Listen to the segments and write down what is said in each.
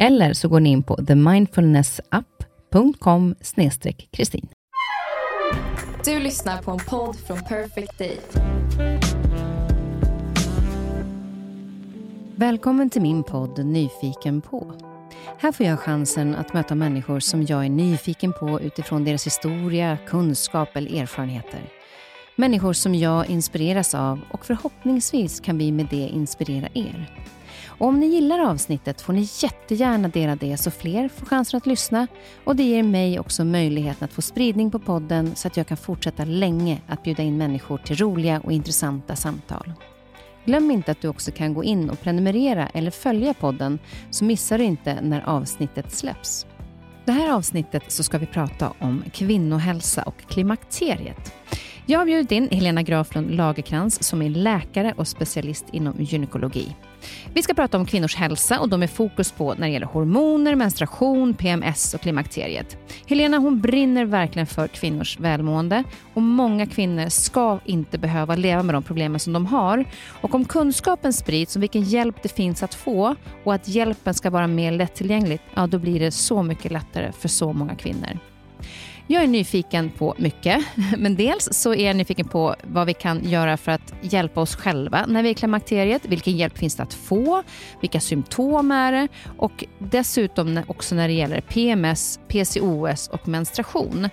Eller så går ni in på themindfulnessapp.com kristin. Du lyssnar på en podd från Perfect Day. Välkommen till min podd Nyfiken på. Här får jag chansen att möta människor som jag är nyfiken på utifrån deras historia, kunskap eller erfarenheter. Människor som jag inspireras av och förhoppningsvis kan vi med det inspirera er. Och om ni gillar avsnittet får ni jättegärna dela det så fler får chansen att lyssna och det ger mig också möjligheten att få spridning på podden så att jag kan fortsätta länge att bjuda in människor till roliga och intressanta samtal. Glöm inte att du också kan gå in och prenumerera eller följa podden så missar du inte när avsnittet släpps. Det här avsnittet så ska vi prata om kvinnohälsa och klimakteriet. Jag har bjudit in Helena Graflund Lagerkrans som är läkare och specialist inom gynekologi. Vi ska prata om kvinnors hälsa och de med fokus på när det gäller hormoner, menstruation, PMS och klimakteriet. Helena hon brinner verkligen för kvinnors välmående och många kvinnor ska inte behöva leva med de problemen som de har. Och om kunskapen sprids om vilken hjälp det finns att få och att hjälpen ska vara mer lättillgänglig, ja då blir det så mycket lättare för så många kvinnor. Jag är nyfiken på mycket, men dels så är jag nyfiken på vad vi kan göra för att hjälpa oss själva när vi är i klimakteriet. Vilken hjälp finns det att få? Vilka symptom är det? Och dessutom också när det gäller PMS, PCOS och menstruation.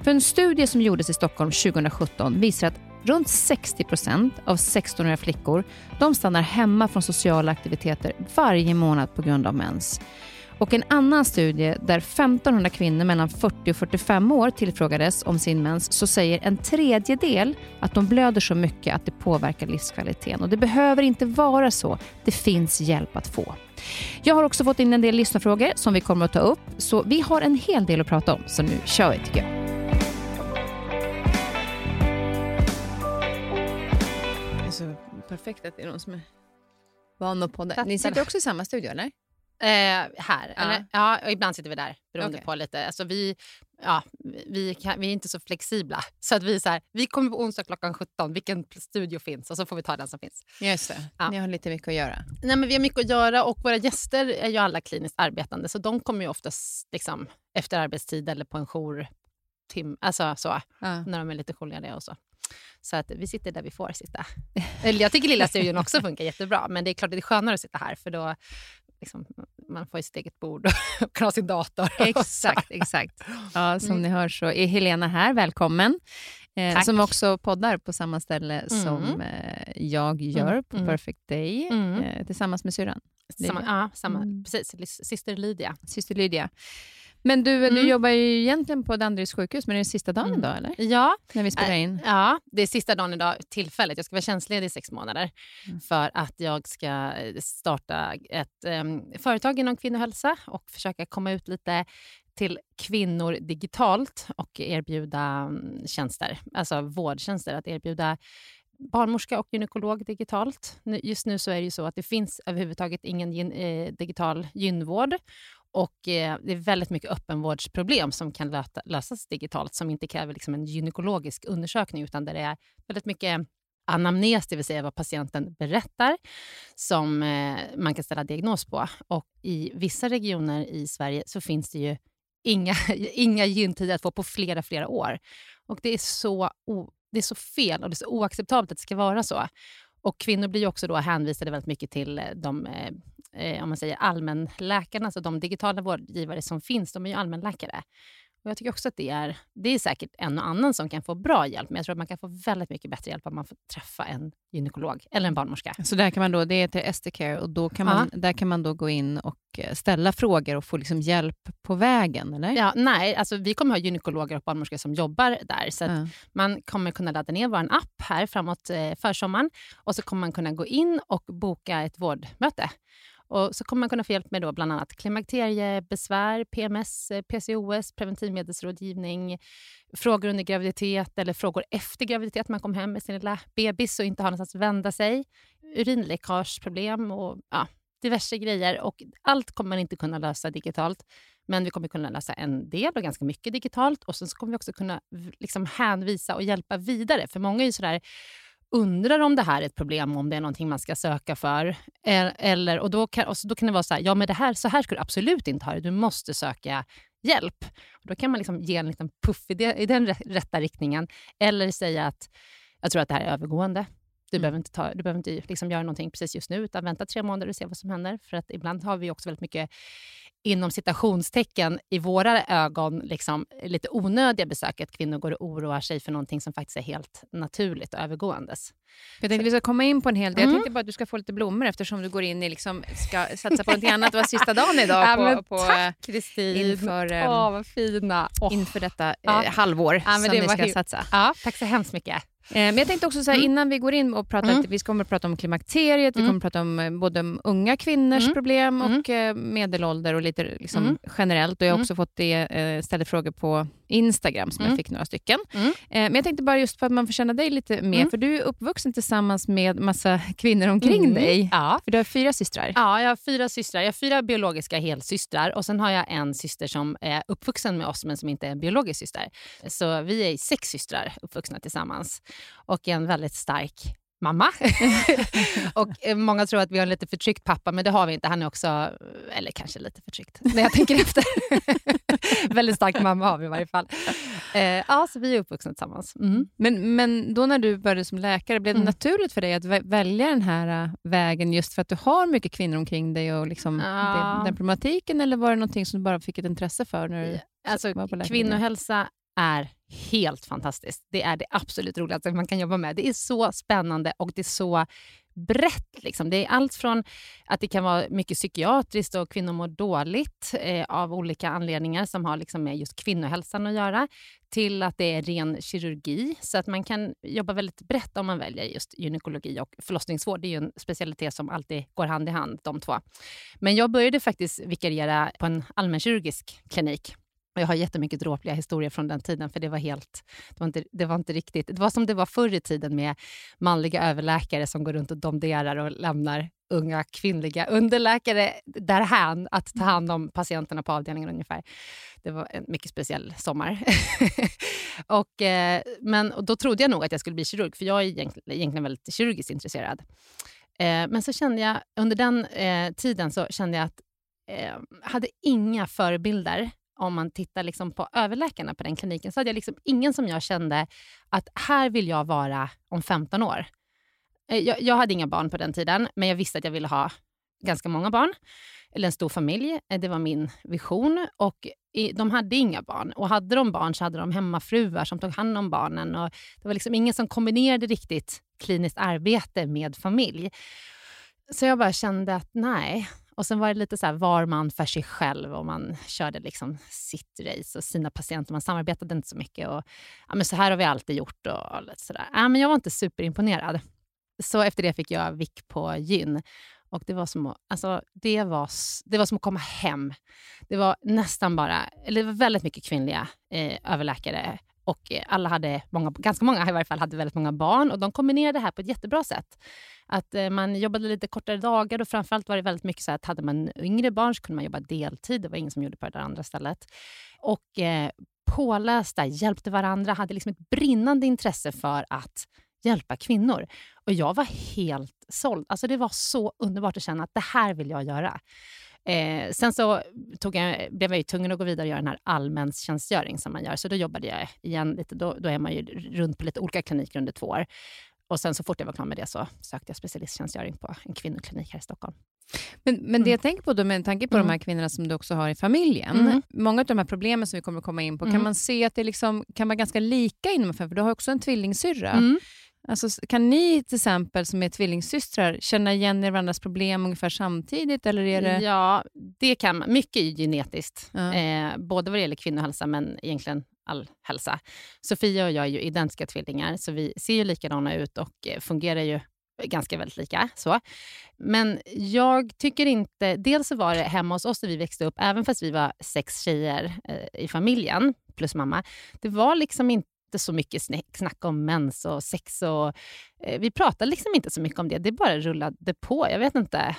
För en studie som gjordes i Stockholm 2017 visar att Runt 60 procent av 16-åriga flickor de stannar hemma från sociala aktiviteter varje månad på grund av mens. Och en annan studie där 1500 kvinnor mellan 40 och 45 år tillfrågades om sin mens så säger en tredjedel att de blöder så mycket att det påverkar livskvaliteten. Och det behöver inte vara så. Det finns hjälp att få. Jag har också fått in en del lyssnarfrågor som vi kommer att ta upp. Så vi har en hel del att prata om. Så nu kör vi tycker jag. Det är så perfekt att det är någon som är van att podda. Ni sitter också i samma studio eller? Eh, här, ja. Eller? Ja, ibland sitter vi där beroende okay. på lite. Alltså vi, ja, vi, kan, vi är inte så flexibla. Så att vi, så här, vi kommer på onsdag klockan 17, vilken studio finns? Och så får vi ta den som finns. Just det. Ja. Ni har lite mycket att göra. Nej, men vi har mycket att göra och våra gäster är ju alla kliniskt arbetande. Så de kommer ju oftast liksom, efter arbetstid eller på en jour. Tim, alltså så, ja. när de är lite jourlediga och så. Så att vi sitter där vi får sitta. Eller jag tycker lilla studion också funkar jättebra, men det är klart det är skönare att sitta här för då liksom, man får sitt eget bord och kan ha sin dator. Exakt, exakt. Ja, som mm. ni hör så är Helena här, välkommen. Eh, som också poddar på samma ställe mm. som eh, jag gör mm. på mm. Perfect Day mm. eh, tillsammans med syrran. Samma, ja, samma, mm. precis. Syster Lydia. Syster Lydia. Men du, mm. du jobbar ju egentligen på Danderyds sjukhus, men är det sista dagen mm. idag eller? Ja. När vi spelar in? Ja, det är sista dagen idag tillfället. Jag ska vara tjänstledig i sex månader mm. för att jag ska eh, starta ett um, företag inom kvinnohälsa och försöka komma ut lite till kvinnor digitalt och erbjuda um, tjänster, alltså vårdtjänster. Att erbjuda barnmorska och gynekolog digitalt. Just nu så är det ju så att det finns överhuvudtaget ingen eh, digital gynvård och eh, Det är väldigt mycket öppenvårdsproblem som kan löta, lösas digitalt som inte kräver liksom en gynekologisk undersökning utan där det är väldigt mycket anamnes, det vill säga vad patienten berättar, som eh, man kan ställa diagnos på. Och I vissa regioner i Sverige så finns det ju inga, inga gyntider att få på flera, flera år. Och Det är så det är så fel och det är så oacceptabelt att det ska vara så. Och kvinnor blir också då hänvisade väldigt mycket till eh, de eh, eh, om man säger allmänläkarna, alltså de digitala vårdgivare som finns, de är ju allmänläkare. Och jag tycker också att det är, det är säkert en och annan som kan få bra hjälp, men jag tror att man kan få väldigt mycket bättre hjälp om man får träffa en gynekolog eller en barnmorska. Så där kan man då, det är till ST-care och då kan man, där kan man då gå in och eh, ställa frågor och få liksom hjälp på vägen, eller? Ja, nej, alltså vi kommer ha gynekologer och barnmorskor som jobbar där. Så ja. Man kommer kunna ladda ner vår app här framåt eh, försommaren och så kommer man kunna gå in och boka ett vårdmöte. Och så kommer man kunna få hjälp med då bland annat klimakteriebesvär, PMS, PCOS, preventivmedelsrådgivning, frågor under graviditet eller frågor efter graviditet. Man kommer hem med sin lilla bebis och inte har någonstans att vända sig. Urinläckageproblem och ja, diverse grejer. Och allt kommer man inte kunna lösa digitalt. Men vi kommer kunna lösa en del och ganska mycket digitalt. Och sen så kommer vi också kunna liksom hänvisa och hjälpa vidare. För många är ju sådär undrar om det här är ett problem, om det är någonting man ska söka för. Eller, och då, kan, och då kan det vara så här, ja men det här, så här ska du absolut inte ha det, du måste söka hjälp. Och då kan man liksom ge en liten puff i, det, i den rätta riktningen. Eller säga att jag tror att det här är övergående. Du mm. behöver inte, ta, du behöver inte liksom göra någonting precis just nu, utan vänta tre månader och se vad som händer. För att ibland har vi också väldigt mycket inom citationstecken i våra ögon liksom, lite onödiga besök. Att kvinnor går och oroar sig för någonting som faktiskt är helt naturligt och övergåendes. Jag tänkte vi ska komma in på en hel del. Mm. Jag tänkte bara att du ska få lite blommor eftersom du går in i liksom, ska satsa på något annat. Det var sista dagen idag ja, på, på, tack Kristin! Inför, oh, vad fina. Oh. inför detta ja. eh, halvår ja, som ni ska satsa. Ja, tack så hemskt mycket. Eh, men jag tänkte också så här, mm. innan vi går in och pratar, mm. vi kommer att prata om klimakteriet, mm. vi kommer att prata om eh, både unga kvinnors mm. problem och mm. medelålder och lite liksom generellt. Och jag har också fått det, ställt frågor på Instagram som jag fick några stycken. Men jag tänkte bara just för att man får känna dig lite mer, för du är uppvuxen tillsammans med massa kvinnor omkring dig. Ja. För du har fyra systrar. Ja, jag har fyra systrar. Jag har fyra biologiska helsystrar och sen har jag en syster som är uppvuxen med oss men som inte är en biologisk syster. Så vi är sex systrar uppvuxna tillsammans och en väldigt stark mamma. och eh, Många tror att vi har en lite förtryckt pappa, men det har vi inte. Han är också, eller kanske lite förtryckt, när jag tänker efter. väldigt stark mamma har vi i varje fall. Eh, ja, så vi är uppvuxna tillsammans. Mm. Men, men då när du började som läkare, blev det mm. naturligt för dig att välja den här uh, vägen just för att du har mycket kvinnor omkring dig och liksom ja. det, den problematiken, eller var det någonting som du bara fick ett intresse för? när du alltså, var på Kvinnohälsa är helt fantastiskt. Det är det absolut roligaste man kan jobba med. Det är så spännande och det är så brett. Liksom. Det är allt från att det kan vara mycket psykiatriskt och kvinnor mår dåligt eh, av olika anledningar som har liksom med just kvinnohälsan att göra till att det är ren kirurgi. Så att man kan jobba väldigt brett om man väljer just gynekologi och förlossningsvård. Det är ju en specialitet som alltid går hand i hand, de två. Men jag började faktiskt vikariera på en allmänkirurgisk klinik jag har jättemycket dråpliga historier från den tiden, för det var helt... Det var, inte, det var inte riktigt... Det var som det var förr i tiden med manliga överläkare som går runt och domderar och lämnar unga kvinnliga underläkare därhän att ta hand om patienterna på avdelningen ungefär. Det var en mycket speciell sommar. och, eh, men, och då trodde jag nog att jag skulle bli kirurg, för jag är egentligen, egentligen väldigt kirurgiskt intresserad. Eh, men så kände jag, under den eh, tiden så kände jag att jag hade inga förebilder om man tittar liksom på överläkarna på den kliniken, så hade jag liksom ingen som jag kände att här vill jag vara om 15 år. Eh, jag, jag, hade inga barn på den tiden, men jag visste att jag ville ha ganska många barn. Eller en stor familj. Eh, det var min vision. Och de hade inga barn. Och hade de barn så hade de hemmafruar som tog hand om barnen. Och det var liksom ingen som kombinerade riktigt kliniskt arbete med familj. Så jag bara kände att nej, och sen var det lite så här, var man för sig själv och man körde liksom sitt race och sina patienter. Man samarbetade inte så mycket. Och, ja, men så här har vi alltid gjort. Och lite så där. Ja, men jag var inte superimponerad. Så efter det fick jag vick på gyn. Och det var, som att, alltså, det, var, det var som att komma hem. Det var nästan bara, eller det var väldigt mycket kvinnliga eh, överläkare och eh, alla hade, många, ganska många i varje fall, hade väldigt många barn och de kombinerade det här på ett jättebra sätt. Att eh, man jobbade lite kortare dagar och framförallt var det väldigt mycket så att hade man yngre barn så kunde man jobba deltid. Det var ingen som gjorde på det där andra stället. Och eh, pålästa, hjälpte varandra, hade liksom ett brinnande intresse för att hjälpa kvinnor. Och jag var helt såld. Alltså det var så underbart att känna att det här vill jag göra. Eh, sen så tog jag, blev jag ju tvungen att gå vidare och göra den här allmäntjänstgöring som man gör. Så då jobbade jag igen lite. Då, då är man ju runt på lite olika kliniker under två år. Och sen så fort jag var klar med det så sökte jag specialisttjänstgöring på en kvinnoklinik här i Stockholm. Men, men Mm. det jag tänker på då, med tanke på de här kvinnorna som du också har i familjen, Mm. många av de här problemen som vi kommer att komma in på, kan Mm. man se att det liksom kan vara ganska lika inom familjen? För du har också en tvillingsyrra. Mm. Alltså, kan ni till exempel som är tvillingsystrar känna igen er varandras problem ungefär samtidigt? Eller är det... Ja, det kan man. Mycket är genetiskt. Ja. Eh, både vad det gäller kvinnohälsa, men egentligen all hälsa. Sofia och jag är ju identiska tvillingar, så vi ser ju likadana ut och eh, fungerar ju ganska väldigt lika. Så. Men jag tycker inte... Dels så var det hemma hos oss när vi växte upp, även fast vi var sex tjejer eh, i familjen, plus mamma, det var liksom inte så mycket snack, snack om mens och sex. Och, eh, vi pratade liksom inte så mycket om det. Det bara rullade på. Jag vet inte.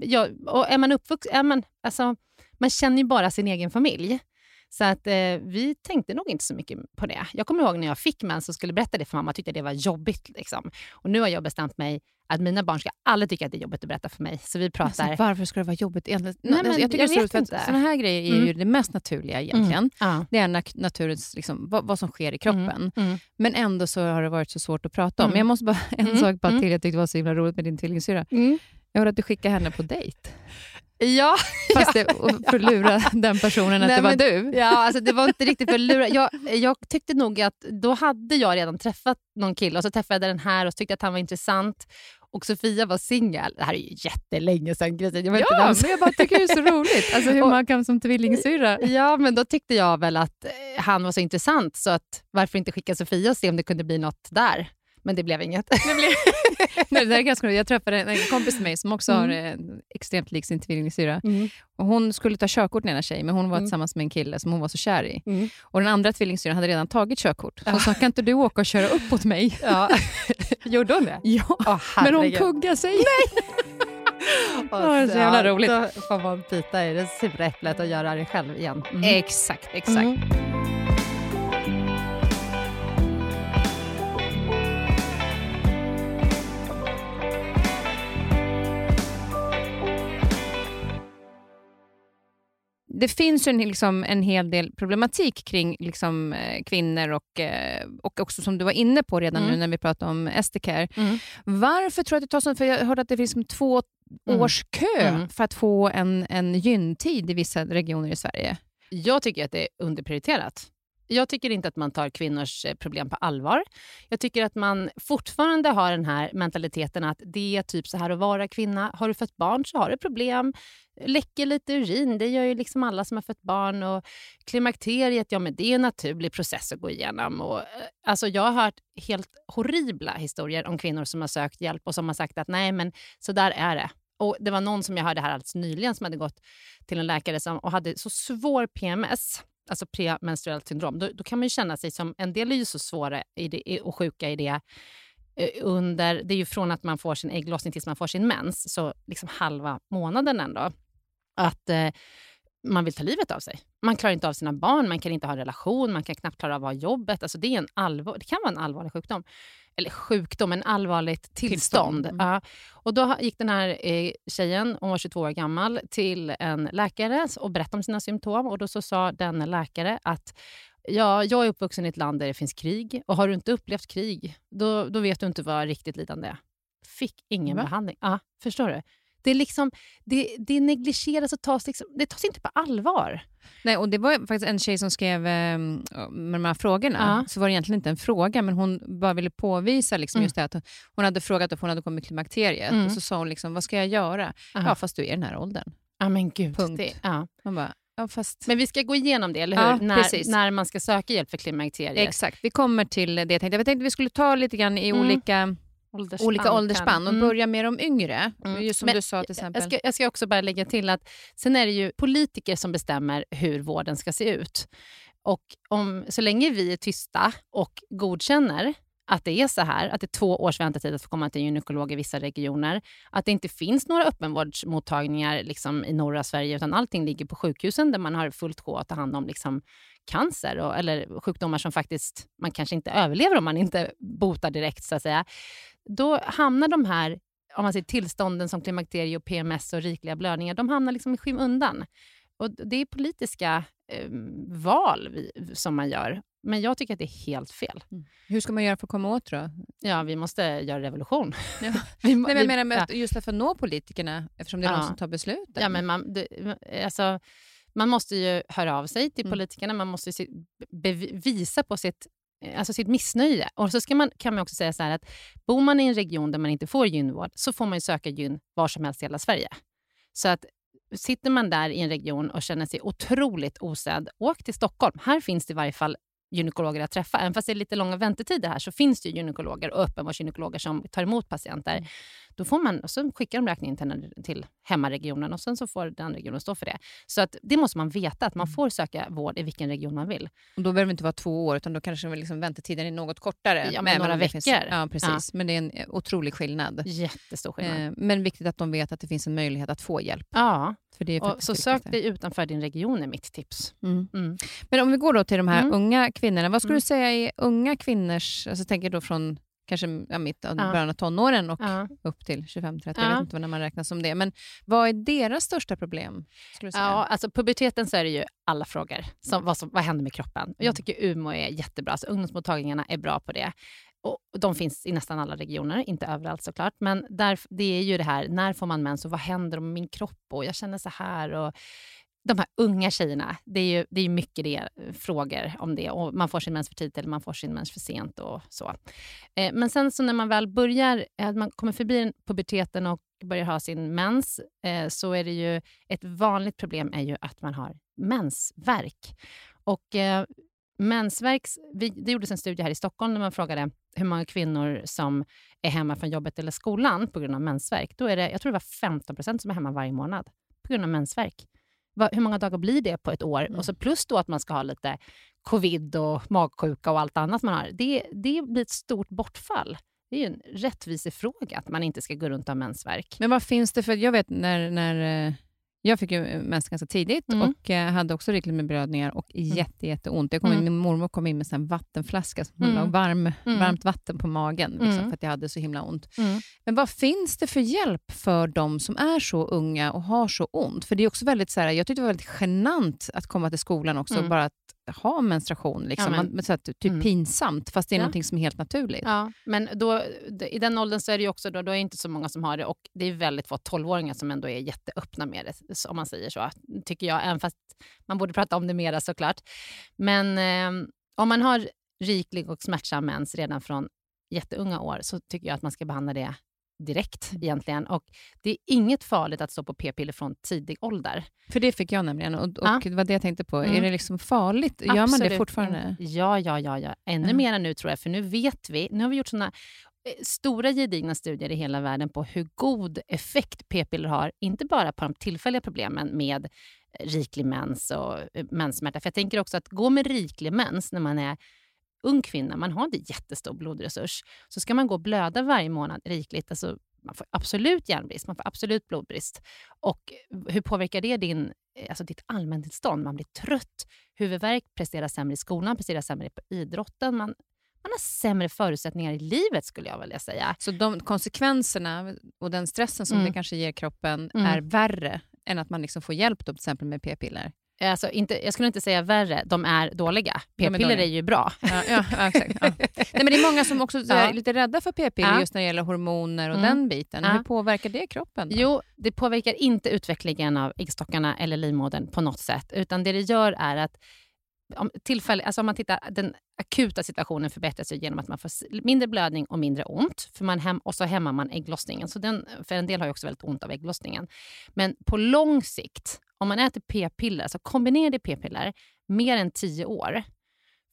Jag, och är man uppvuxen... Är man, alltså, man känner ju bara sin egen familj. Så att eh, vi tänkte nog inte så mycket på det. Jag kommer ihåg när jag fick mens och skulle berätta det för mamma, tyckte det var jobbigt. Liksom. Och nu har jag bestämt mig att mina barn ska aldrig tycka att det är jobbigt att berätta för mig. Så vi pratar... Alltså, varför ska det vara jobbigt egentligen? Nej, men jag tycker jag det är så roligt sådana här grejer är Mm. ju det mest naturliga egentligen. Ja. Det är naturens, liksom, vad, vad som sker i kroppen. Mm. Men ändå så har det varit så svårt att prata om. Mm. Men jag måste bara, en Mm. sak bara Mm. till jag tyckte var så himla roligt med din tvillingsyrra. Mm. Jag hörde att du skickade henne på dejt. Ja, Fast det, för att lura den personen att Nej, det var men- du. Ja, alltså det var inte riktigt för att lura. Jag, jag tyckte nog att då hade jag redan träffat någon kille och så träffade jag den här och tyckte att han var intressant. Och Sofia var singel. Det här är ju jättelänge sedan. Jag vet inte Ja, vem som- men jag bara tycker det är så roligt. Alltså hur Och- man kan som tvillingsyrra. Ja, men då tyckte jag väl att eh, han var så intressant så att varför inte skicka Sofia och se om det kunde bli något där. Men det blev inget. Nej, det är ganska roligt. Jag träffade en kompis till mig som också Mm. har en extremt lik sin tvillingsyrra. Mm. Och hon skulle ta körkort den ena tjej, men hon var Mm. tillsammans med en kille som hon var så kär i. Mm. Och den andra tvillingsyrran hade redan tagit körkort. Så hon sa, kan inte du åka och köra upp åt mig? Ja. Gjorde hon det? Ja, Oh, men hon kuggade sig. Och Ja, det är så jävla roligt. Då får man bita i det sura äpplet och göra det själv igen. Mm. Exakt, exakt. Det finns ju en, liksom, en hel del problematik kring liksom, eh, kvinnor och, eh, och också som du var inne på redan Mm. nu när vi pratade om Estecare. Mm. Varför tror du att det tar sånt? För jag hörde att det finns som två Mm. års kö Mm. för att få en, en gyntid i vissa regioner i Sverige. Jag tycker att det är underprioriterat. Jag tycker inte att man tar kvinnors eh, problem på allvar. Jag tycker att man fortfarande har den här mentaliteten att det är typ så här att vara kvinna. Har du fött barn så har du problem. Läcker lite urin, det gör ju liksom alla som har fött barn. Och klimakteriet, ja men det är en naturlig process att gå igenom. Och, eh, alltså jag har hört helt horribla historier om kvinnor som har sökt hjälp och som har sagt att nej men så där är det. Och Det var någon som jag hörde här alldeles nyligen som hade gått till en läkare som, och hade så svår PMS, alltså premenstruellt syndrom. Då, då kan man ju känna sig som, en del är ju så svåra i det, och sjuka i det eh, under, det är ju från att man får sin ägglossning tills man får sin mens, så liksom halva månaden ändå. Att eh, man vill ta livet av sig. Man klarar inte av sina barn, man kan inte ha en relation, man kan knappt klara av att ha jobbet. Alltså det, är en allvar, det kan vara en allvarlig sjukdom. Eller sjukdom, en allvarligt tillstånd. Tillstånd, mm. Ja. Och då gick den här eh, tjejen, hon var 22 år gammal, till en läkare och berättade om sina symptom. Och Då så sa den läkare att ja, jag är uppvuxen i ett land där det finns krig och har du inte upplevt krig, då, då vet du inte vad riktigt lidande är. Fick ingen Va? behandling. Ja, förstår du? Det, är liksom, det, det negligeras och tas, liksom, det tas inte på allvar. Nej, och det var faktiskt en tjej som skrev eh, med de här frågorna. Ja. Så var det egentligen inte en fråga, men hon bara ville påvisa liksom Mm. just det att hon hade frågat om hon hade kommit klimakteriet. Mm. Och så sa hon, liksom, vad ska jag göra? Aha. Ja, fast du är i den här åldern. Ja, men gud. Punkt. Det, ja. Man bara, ja fast... Men vi ska gå igenom det, eller hur? Ja, när, när man ska söka hjälp för klimakteriet. Exakt, vi kommer till det. Jag tänkte, jag tänkte vi skulle ta lite grann i Mm. olika, Åldersspann olika åldersspann och Mm. börja med de yngre. Mm. Just som Men du sa till exempel. Jag ska, jag ska också bara lägga till att sen är det ju politiker som bestämmer hur vården ska se ut. Och om, så länge vi är tysta och godkänner att det är så här, att det är två års väntetid att få komma till gynekolog i vissa regioner, att det inte finns några öppenvårdsmottagningar liksom, i norra Sverige, utan allting ligger på sjukhusen där man har fullt sjå att ta hand om liksom, cancer och, eller sjukdomar som faktiskt man kanske inte överlever om man inte botar direkt, så att säga. Då hamnar de här om man ser tillstånden som klimakterie, och PMS och rikliga blödningar, de hamnar liksom i skymundan. Och det är politiska eh, val vi, som man gör. Men jag tycker att det är helt fel. Mm. Hur ska man göra för att komma åt då? Ja, vi måste göra revolution. Ja. vi, Nej, men jag menar med, ja. just för att nå politikerna, eftersom det är ja. de som tar besluten. Ja, men man, det, alltså, man måste ju höra av sig till mm. politikerna, man måste se, visa på sitt alltså sitt missnöje. Och så ska man, kan man också säga så att bor man i en region där man inte får gynvård så får man söka gyn var som helst i hela Sverige. Så att sitter man där i en region och känner sig otroligt osedd, åk till Stockholm. Här finns det i varje fall gynekologer att träffa. Även fast det är lite långa väntetider här så finns det gynekologer och öppenvårdsgynekologer som tar emot patienter. Mm. Då får man, och så skickar de räkningen till, till hemmaregionen och sen så får den regionen stå för det. Så att det måste man veta, att man mm. får söka vård i vilken region man vill. Och då behöver det inte vara två år, utan då kanske liksom väntetiden är något kortare. Ja, men några veckor. Finns, ja, precis. Ja. Men det är en otrolig skillnad. Jättestor skillnad. Eh, men viktigt att de vet att det finns en möjlighet att få hjälp. Ja, så sök dig utanför din region är mitt tips. Mm. Mm. Men om vi går då till de här mm. unga kvinnorna. Vad skulle du mm. säga är unga kvinnors, alltså tänker då från kanske ja, mitt, ja. början av tonåren och ja. upp till 25-30, ja. jag vet inte när man räknar som det. Men vad är deras största problem? Skulle säga? Ja, alltså puberteten så är det ju alla frågor. Som, vad, som, vad händer med kroppen? Jag mm. tycker Umeå är jättebra. Alltså, ungdomsmottagningarna är bra på det. Och de finns i nästan alla regioner, inte överallt såklart. Men där, det är ju det här, när får man mens och vad händer med min kropp? Och jag känner så här. Och de här unga tjejerna, det är ju, det är mycket det, eh, frågor om det. Och man får sin mens för tidigt eller man får sin mens för sent. och så. Eh, men sen så när man väl börjar, eh, man kommer förbi puberteten och börjar ha sin mens, eh, så är det ju ett vanligt problem är ju att man har mensvärk. Och eh, mensvärk, vi, det gjordes en studie här i Stockholm där man frågade hur många kvinnor som är hemma från jobbet eller skolan på grund av mensvärk. Då är det, jag tror det var 15 procent som är hemma varje månad på grund av mensvärk hur många dagar blir det på ett år? Mm. Och så plus då att man ska ha lite covid och magsjuka och allt annat man har. Det, det blir ett stort bortfall. Det är ju en rättvisefråga att man inte ska gå runt och ha mensvärk. Men vad finns det för... Jag vet när, när eh, jag fick ju mens ganska tidigt mm. och eh, hade också rikligt med blödningar och mm. jätte, jätteont. Jag kom in, mm. Min mormor kom in med en vattenflaska som mm. varm, mm. varmt vatten på magen liksom, mm. för att jag hade så himla ont. Men vad finns det för hjälp för de som är så unga och har så ont? För det är också väldigt så här, Jag tyckte det var väldigt genant att komma till skolan också, bara att ha menstruation. Liksom. Ja, men, Man, så här, typ mm. pinsamt, fast det är ja. som är helt naturligt. Ja, men då, i den åldern så är det också då, då är inte så många som har det och det är väldigt få 12-åringar som ändå är jätteöppna med det, om man säger så, tycker jag. Även fast man borde prata om det mera såklart. Men eh, om man har riklig och smärtsam mens redan från jätteunga år så tycker jag att man ska behandla det direkt mm. egentligen. Och det är inget farligt att stå på p-piller från tidig ålder. För det fick jag nämligen och, och ja. det var det jag tänkte på. Mm. Är det liksom farligt? Gör man det fortfarande? Ja, ja, ja. ja. Ännu mm. mer nu tror jag, för nu vet vi. Nu har vi gjort såna eh, stora gedigna studier i hela världen på hur god effekt p-piller har, inte bara på de tillfälliga problemen med riklig mens och eh, menssmärta. För jag tänker också att gå med riklig mens när man är ung kvinna, man har inte jättestor blodresurs, så ska man gå och blöda varje månad rikligt, alltså man får absolut järnbrist, man får absolut blodbrist. Och hur påverkar det din, alltså ditt allmäntillstånd? Man blir trött, huvudvärk, presterar sämre i skolan, presterar sämre på idrotten. Man, man har sämre förutsättningar i livet skulle jag vilja säga. Så de konsekvenserna och den stressen som mm. det kanske ger kroppen mm. är värre än att man liksom får hjälp då, till exempel med p-piller? Alltså inte, jag skulle inte säga värre, de är dåliga. P-piller är, är, ju bra. Ja, ja, exakt, ja. Nej, men det är många som också är lite rädda för p-piller just när det gäller hormoner och mm. den biten. Hur påverkar det kroppen? Då? Jo, det påverkar inte utvecklingen av äggstockarna eller livmodern på något sätt. Utan det det gör är att om, tillfälle, alltså om man tittar, den akuta situationen förbättras genom att man får mindre blödning och mindre ont. För man hem, och så hämmar man ägglossningen. Så den, för en del har ju också väldigt ont av ägglossningen. Men på lång sikt, om man äter p-piller, alltså kombinerade p-piller, mer än 10 år,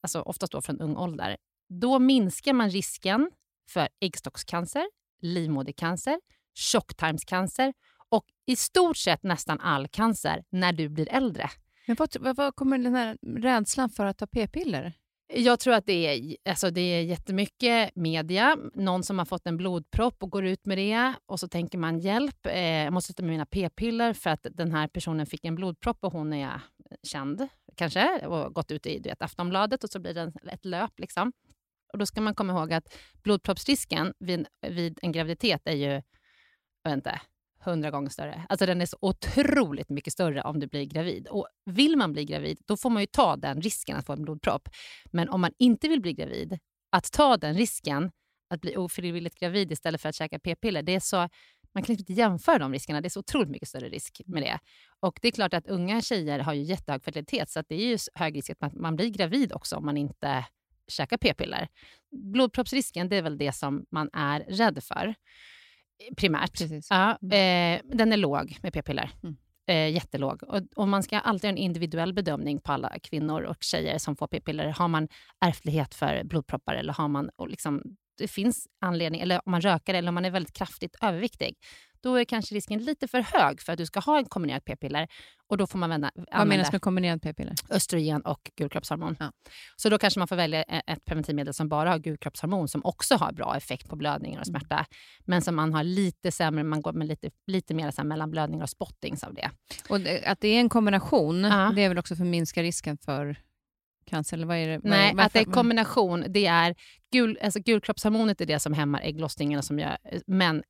alltså oftast då från ung ålder, då minskar man risken för äggstockscancer, livmodercancer, tjocktarmscancer och i stort sett nästan all cancer när du blir äldre. Men vad, vad, vad kommer den här rädslan för att ta p-piller? Jag tror att det är, alltså det är jättemycket media. Någon som har fått en blodpropp och går ut med det och så tänker man hjälp, eh, jag måste ta med mina p-piller för att den här personen fick en blodpropp och hon är eh, känd kanske och gått ut i du vet, Aftonbladet och så blir det ett löp. Liksom. Och Då ska man komma ihåg att blodproppsrisken vid, vid en graviditet är ju jag vet inte, hundra gånger större. Alltså den är så otroligt mycket större om du blir gravid. Och vill man bli gravid, då får man ju ta den risken att få en blodpropp. Men om man inte vill bli gravid, att ta den risken att bli ofrivilligt gravid istället för att käka p-piller, det är så man kan inte jämföra de riskerna. Det är så otroligt mycket större risk med det. Och det är klart att unga tjejer har ju jättehög fertilitet, så det är ju hög risk att man blir gravid också om man inte käkar p-piller. Blodproppsrisken, det är väl det som man är rädd för primärt. Ja, mm. eh, den är låg med p-piller. Mm. Eh, jättelåg. Och, och, man ska alltid ha en individuell bedömning på alla kvinnor och tjejer som får p-piller. Har man ärftlighet för blodproppar eller har man och liksom, det finns anledning, eller om man röker eller om man är väldigt kraftigt överviktig, då är kanske risken lite för hög för att du ska ha en kombinerat p-piller. Och då får man vända, Vad menas med kombinerat p-piller? Östrogen och gulkroppshormon. Ja. Så då kanske man får välja e- ett preventivmedel som bara har gulkroppshormon som också har bra effekt på blödningar och mm. smärta. Mm. Men som man har lite sämre, man går med lite, lite mer så mellan blödningar och spottings av det. Och att det är en kombination, ja. det är väl också för att minska risken för cancer? Eller vad är det? Nej, varför? att det är kombination. Det är gul, alltså gulkroppshormonet är det som hämmar ägglossningen. Som gör, men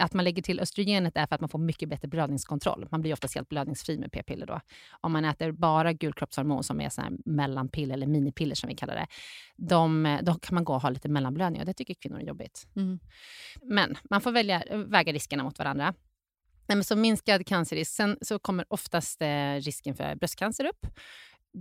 att man lägger till östrogenet är för att man får mycket bättre blödningskontroll. Man blir oftast helt blödningsfri med p-piller då. Om man äter bara gulkroppshormon som är så här mellanpiller eller minipiller som vi kallar det, de, eh, då kan man gå och ha lite mellanblödning och det tycker kvinnor är jobbigt. Mm. Men man får välja, eh, väga riskerna mot varandra. Nej, men så minskad cancerrisk. Sen så kommer oftast eh, risken för bröstcancer upp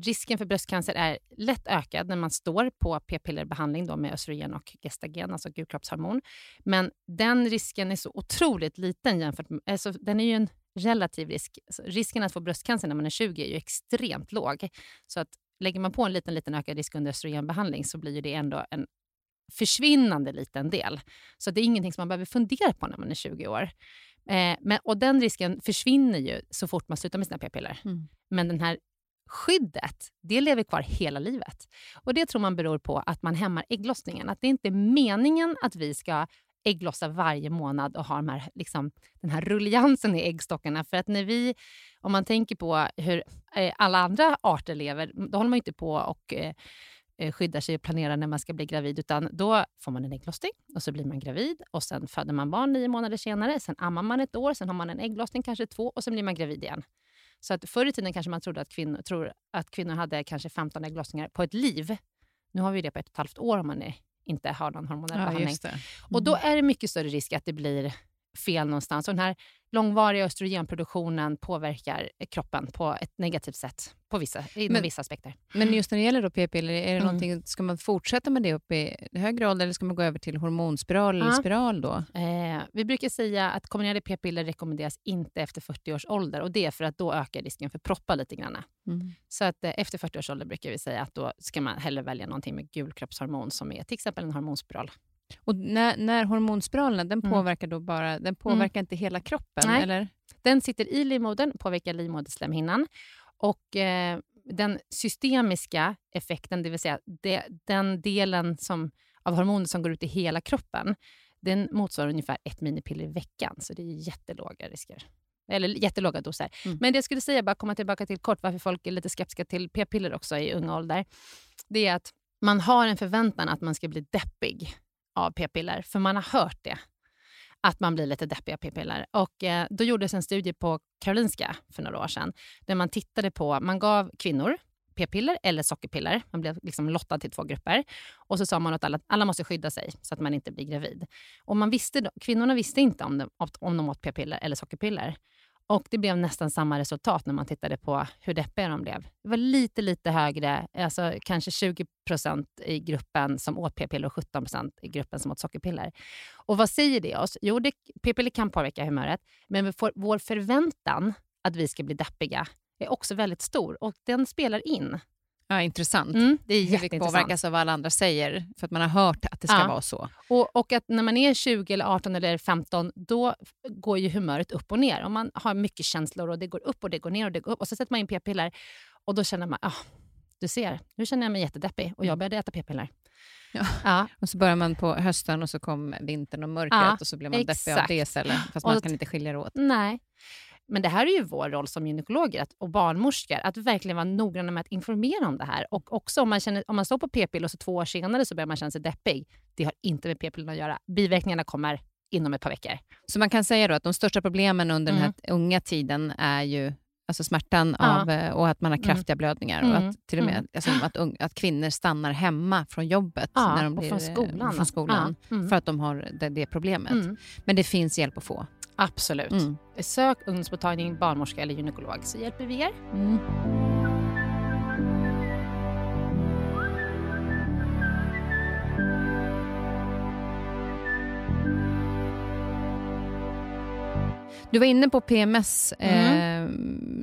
risken för bröstcancer är lätt ökad när man står på p-pillerbehandling då med östrogen och gestagen, alltså gulkroppshormon. Men den risken är så otroligt liten jämfört med... Alltså, den är ju en relativ risk. Alltså, risken att få bröstcancer när man är 20 är ju extremt låg. Så att lägger man på en liten, liten ökad risk under östrogenbehandling så blir det ändå en försvinnande liten del. Så det är ingenting som man behöver fundera på när man är 20 år. Eh, men, och Den risken försvinner ju så fort man slutar med sina p-piller. Mm. Men den här skyddet, det lever kvar hela livet. Och Det tror man beror på att man hämmar ägglossningen. Att det inte är meningen att vi ska ägglossa varje månad och ha de här, liksom, den här rulliansen i äggstockarna. För att när vi, om man tänker på hur eh, alla andra arter lever, då håller man inte på och eh, eh, skyddar sig och planerar när man ska bli gravid, utan då får man en ägglossning och så blir man gravid och sen föder man barn nio månader senare. Sen ammar man ett år, sen har man en ägglossning, kanske två, och sen blir man gravid igen. Så att förr i tiden kanske man trodde att kvinnor, tror att kvinnor hade kanske 15 ägglossningar på ett liv. Nu har vi det på ett och ett halvt år om man är, inte har någon hormonell ja, behandling. Mm. Och då är det mycket större risk att det blir fel någonstans. Och den här långvariga östrogenproduktionen påverkar kroppen på ett negativt sätt på vissa, inom men, vissa aspekter. Men just när det gäller p-piller, är det mm. ska man fortsätta med det upp i högre ålder eller ska man gå över till hormonspiral eller spiral då? Eh, vi brukar säga att kombinerade p-piller rekommenderas inte efter 40 års ålder och det är för att då ökar risken för proppar lite grann. Mm. Så att eh, efter 40 års ålder brukar vi säga att då ska man hellre välja någonting med gulkroppshormon som är till exempel en hormonspiral. Och när, när hormonspiralerna, den mm. påverkar då bara, den mm. påverkar inte hela kroppen? Nej. Eller? Den sitter i livmodern, påverkar livmoderslemhinnan. Och eh, den systemiska effekten, det vill säga det, den delen som, av hormoner som går ut i hela kroppen, den motsvarar ungefär ett minipiller i veckan. Så det är jättelåga risker. Eller jättelåga doser. Mm. Men det jag skulle säga, bara komma tillbaka till kort, varför folk är lite skeptiska till p-piller också i unga ålder. Det är att man har en förväntan att man ska bli deppig av p-piller, för man har hört det. Att man blir lite deppig av p-piller. Och, eh, då gjordes en studie på Karolinska för några år sedan, där man tittade på, man gav kvinnor p-piller eller sockerpiller. Man blev liksom lottad till två grupper. Och så sa man att alla, alla måste skydda sig så att man inte blir gravid. Och man visste, kvinnorna visste inte om de, om de åt p-piller eller sockerpiller. Och det blev nästan samma resultat när man tittade på hur deppiga de blev. Det var lite, lite högre, alltså kanske 20% i gruppen som åt p-piller och 17% i gruppen som åt sockerpiller. Och vad säger det oss? Jo, p-piller kan påverka humöret, men vår förväntan att vi ska bli deppiga är också väldigt stor och den spelar in. Ja, intressant. Mm, det är vi påverkas av vad alla andra säger, för att man har hört att det ska ja. vara så. Och, och att när man är 20, eller 18 eller 15, då går ju humöret upp och ner. Och man har mycket känslor och det går upp och det går ner och det går upp. Och så sätter man in p-piller och då känner man, ah, du ser, nu känner jag mig jättedeppig och jag mm. började äta p-piller. Ja. ja. Och så börjar man på hösten och så kom vintern och mörkret ja, och så blir man exakt. deppig av det istället. Fast man kan inte skilja det åt. Nej. Men det här är ju vår roll som gynekologer att, och barnmorskor, att verkligen vara noggranna med att informera om det här. Och också om man, känner, om man står på p-piller och så två år senare så börjar man känna sig deppig. Det har inte med p-piller att göra. Biverkningarna kommer inom ett par veckor. Så man kan säga då att de största problemen under den här unga tiden är ju alltså smärtan Ja. av, eh, och att man har kraftiga blödningar och Mm. att, till och med, Mm. alltså, att, ung- att kvinnor stannar hemma från jobbet Ja, när de blir, från eh, skolan. Från skolan Ja. Mm. För att de har det, det problemet. Mm. Men det finns hjälp att få. Absolut. Mm. Sök ungdomsmottagning, barnmorska eller gynekolog så hjälper vi er. Mm. Du var inne på PMS, eh,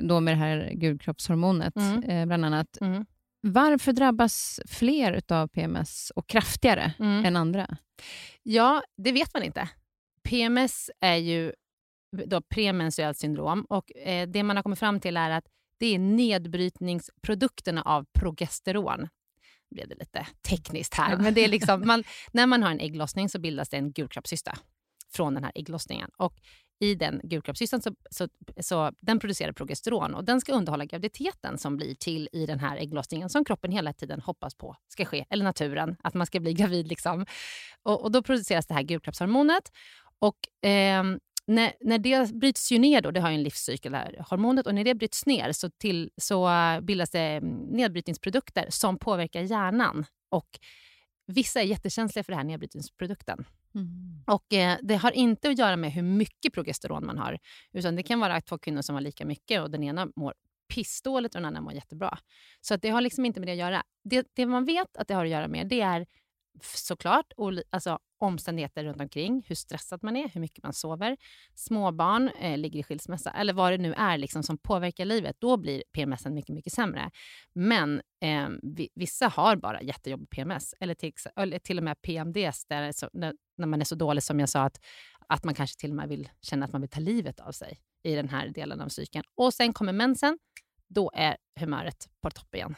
då med det här gulkroppshormonet, Mm. eh, bland annat. Mm. Varför drabbas fler av PMS och kraftigare Mm. än andra? Ja, det vet man inte. PMS är ju då premenstruellt syndrom och eh, det man har kommit fram till är att det är nedbrytningsprodukterna av progesteron. Nu blev det lite tekniskt här, men det är liksom, man, när man har en ägglossning så bildas det en gulkroppscysta från den här ägglossningen. Och i den gulkroppscystan så, så, så den producerar progesteron och den ska underhålla graviditeten som blir till i den här ägglossningen som kroppen hela tiden hoppas på ska ske, eller naturen, att man ska bli gravid. Liksom. Och, och Då produceras det här gulkroppshormonet. Och, ehm, när, när det bryts ju ner, då, det har ju en livscykel, här hormonet, och när det bryts ner så, till, så eh, bildas det mm, nedbrytningsprodukter som påverkar hjärnan. Och Vissa är jättekänsliga för den här nedbrytningsprodukten. Och eh, Det har inte att göra med hur mycket progesteron man har. Utan Det kan vara två kvinnor som har lika mycket och den ena mår pissdåligt och den andra mår jättebra. Så att det har liksom inte med det att göra. Det, det man vet att det har att göra med det är såklart alltså, omständigheter runt omkring. Hur stressad man är, hur mycket man sover. Småbarn eh, ligger i skilsmässa eller vad det nu är liksom, som påverkar livet. Då blir PMS mycket, mycket sämre. Men eh, vissa har bara jättejobbig PMS. Eller till, eller till och med PMDS, där så, när, när man är så dålig som jag sa att, att man kanske till och med vill känna att man vill ta livet av sig i den här delen av cykeln. Och sen kommer mensen, då är humöret på topp igen.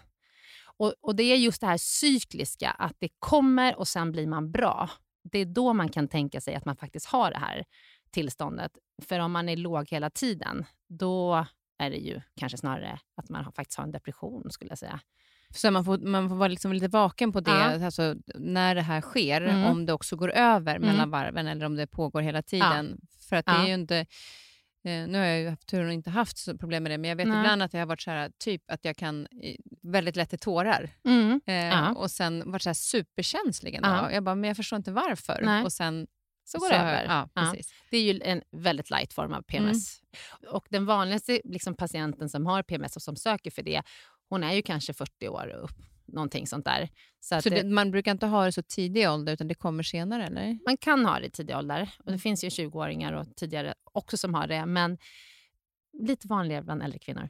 Och, och Det är just det här cykliska, att det kommer och sen blir man bra. Det är då man kan tänka sig att man faktiskt har det här tillståndet. För om man är låg hela tiden, då är det ju kanske snarare att man faktiskt har en depression, skulle jag säga. Så man får, man får vara liksom lite vaken på det, Ja. alltså, när det här sker, Mm. om det också går över Mm. mellan varven eller om det pågår hela tiden. För att det Ja. är ju inte... Eh, nu har jag ju haft turen att inte haft så problem med det, men jag vet Nej. ibland att jag har varit så här, typ att jag kan eh, väldigt lätt till tårar. Eh, Ja. Och sen varit så här superkänslig Ja. Jag bara, men jag förstår inte varför. Nej. Och sen Så går det över. Ja, Ja. precis. Det är ju en väldigt light form av PMS. Och Den vanligaste liksom, patienten som har PMS och som söker för det, hon är ju kanske 40 år och upp. Någonting sånt där. Så, Så det, det, man brukar inte ha det så tidig ålder, utan det kommer senare, eller? man kan ha det i tidig ålder. Och det finns ju 20-åringar och tidigare också som har det. Men lite vanligare bland äldre kvinnor.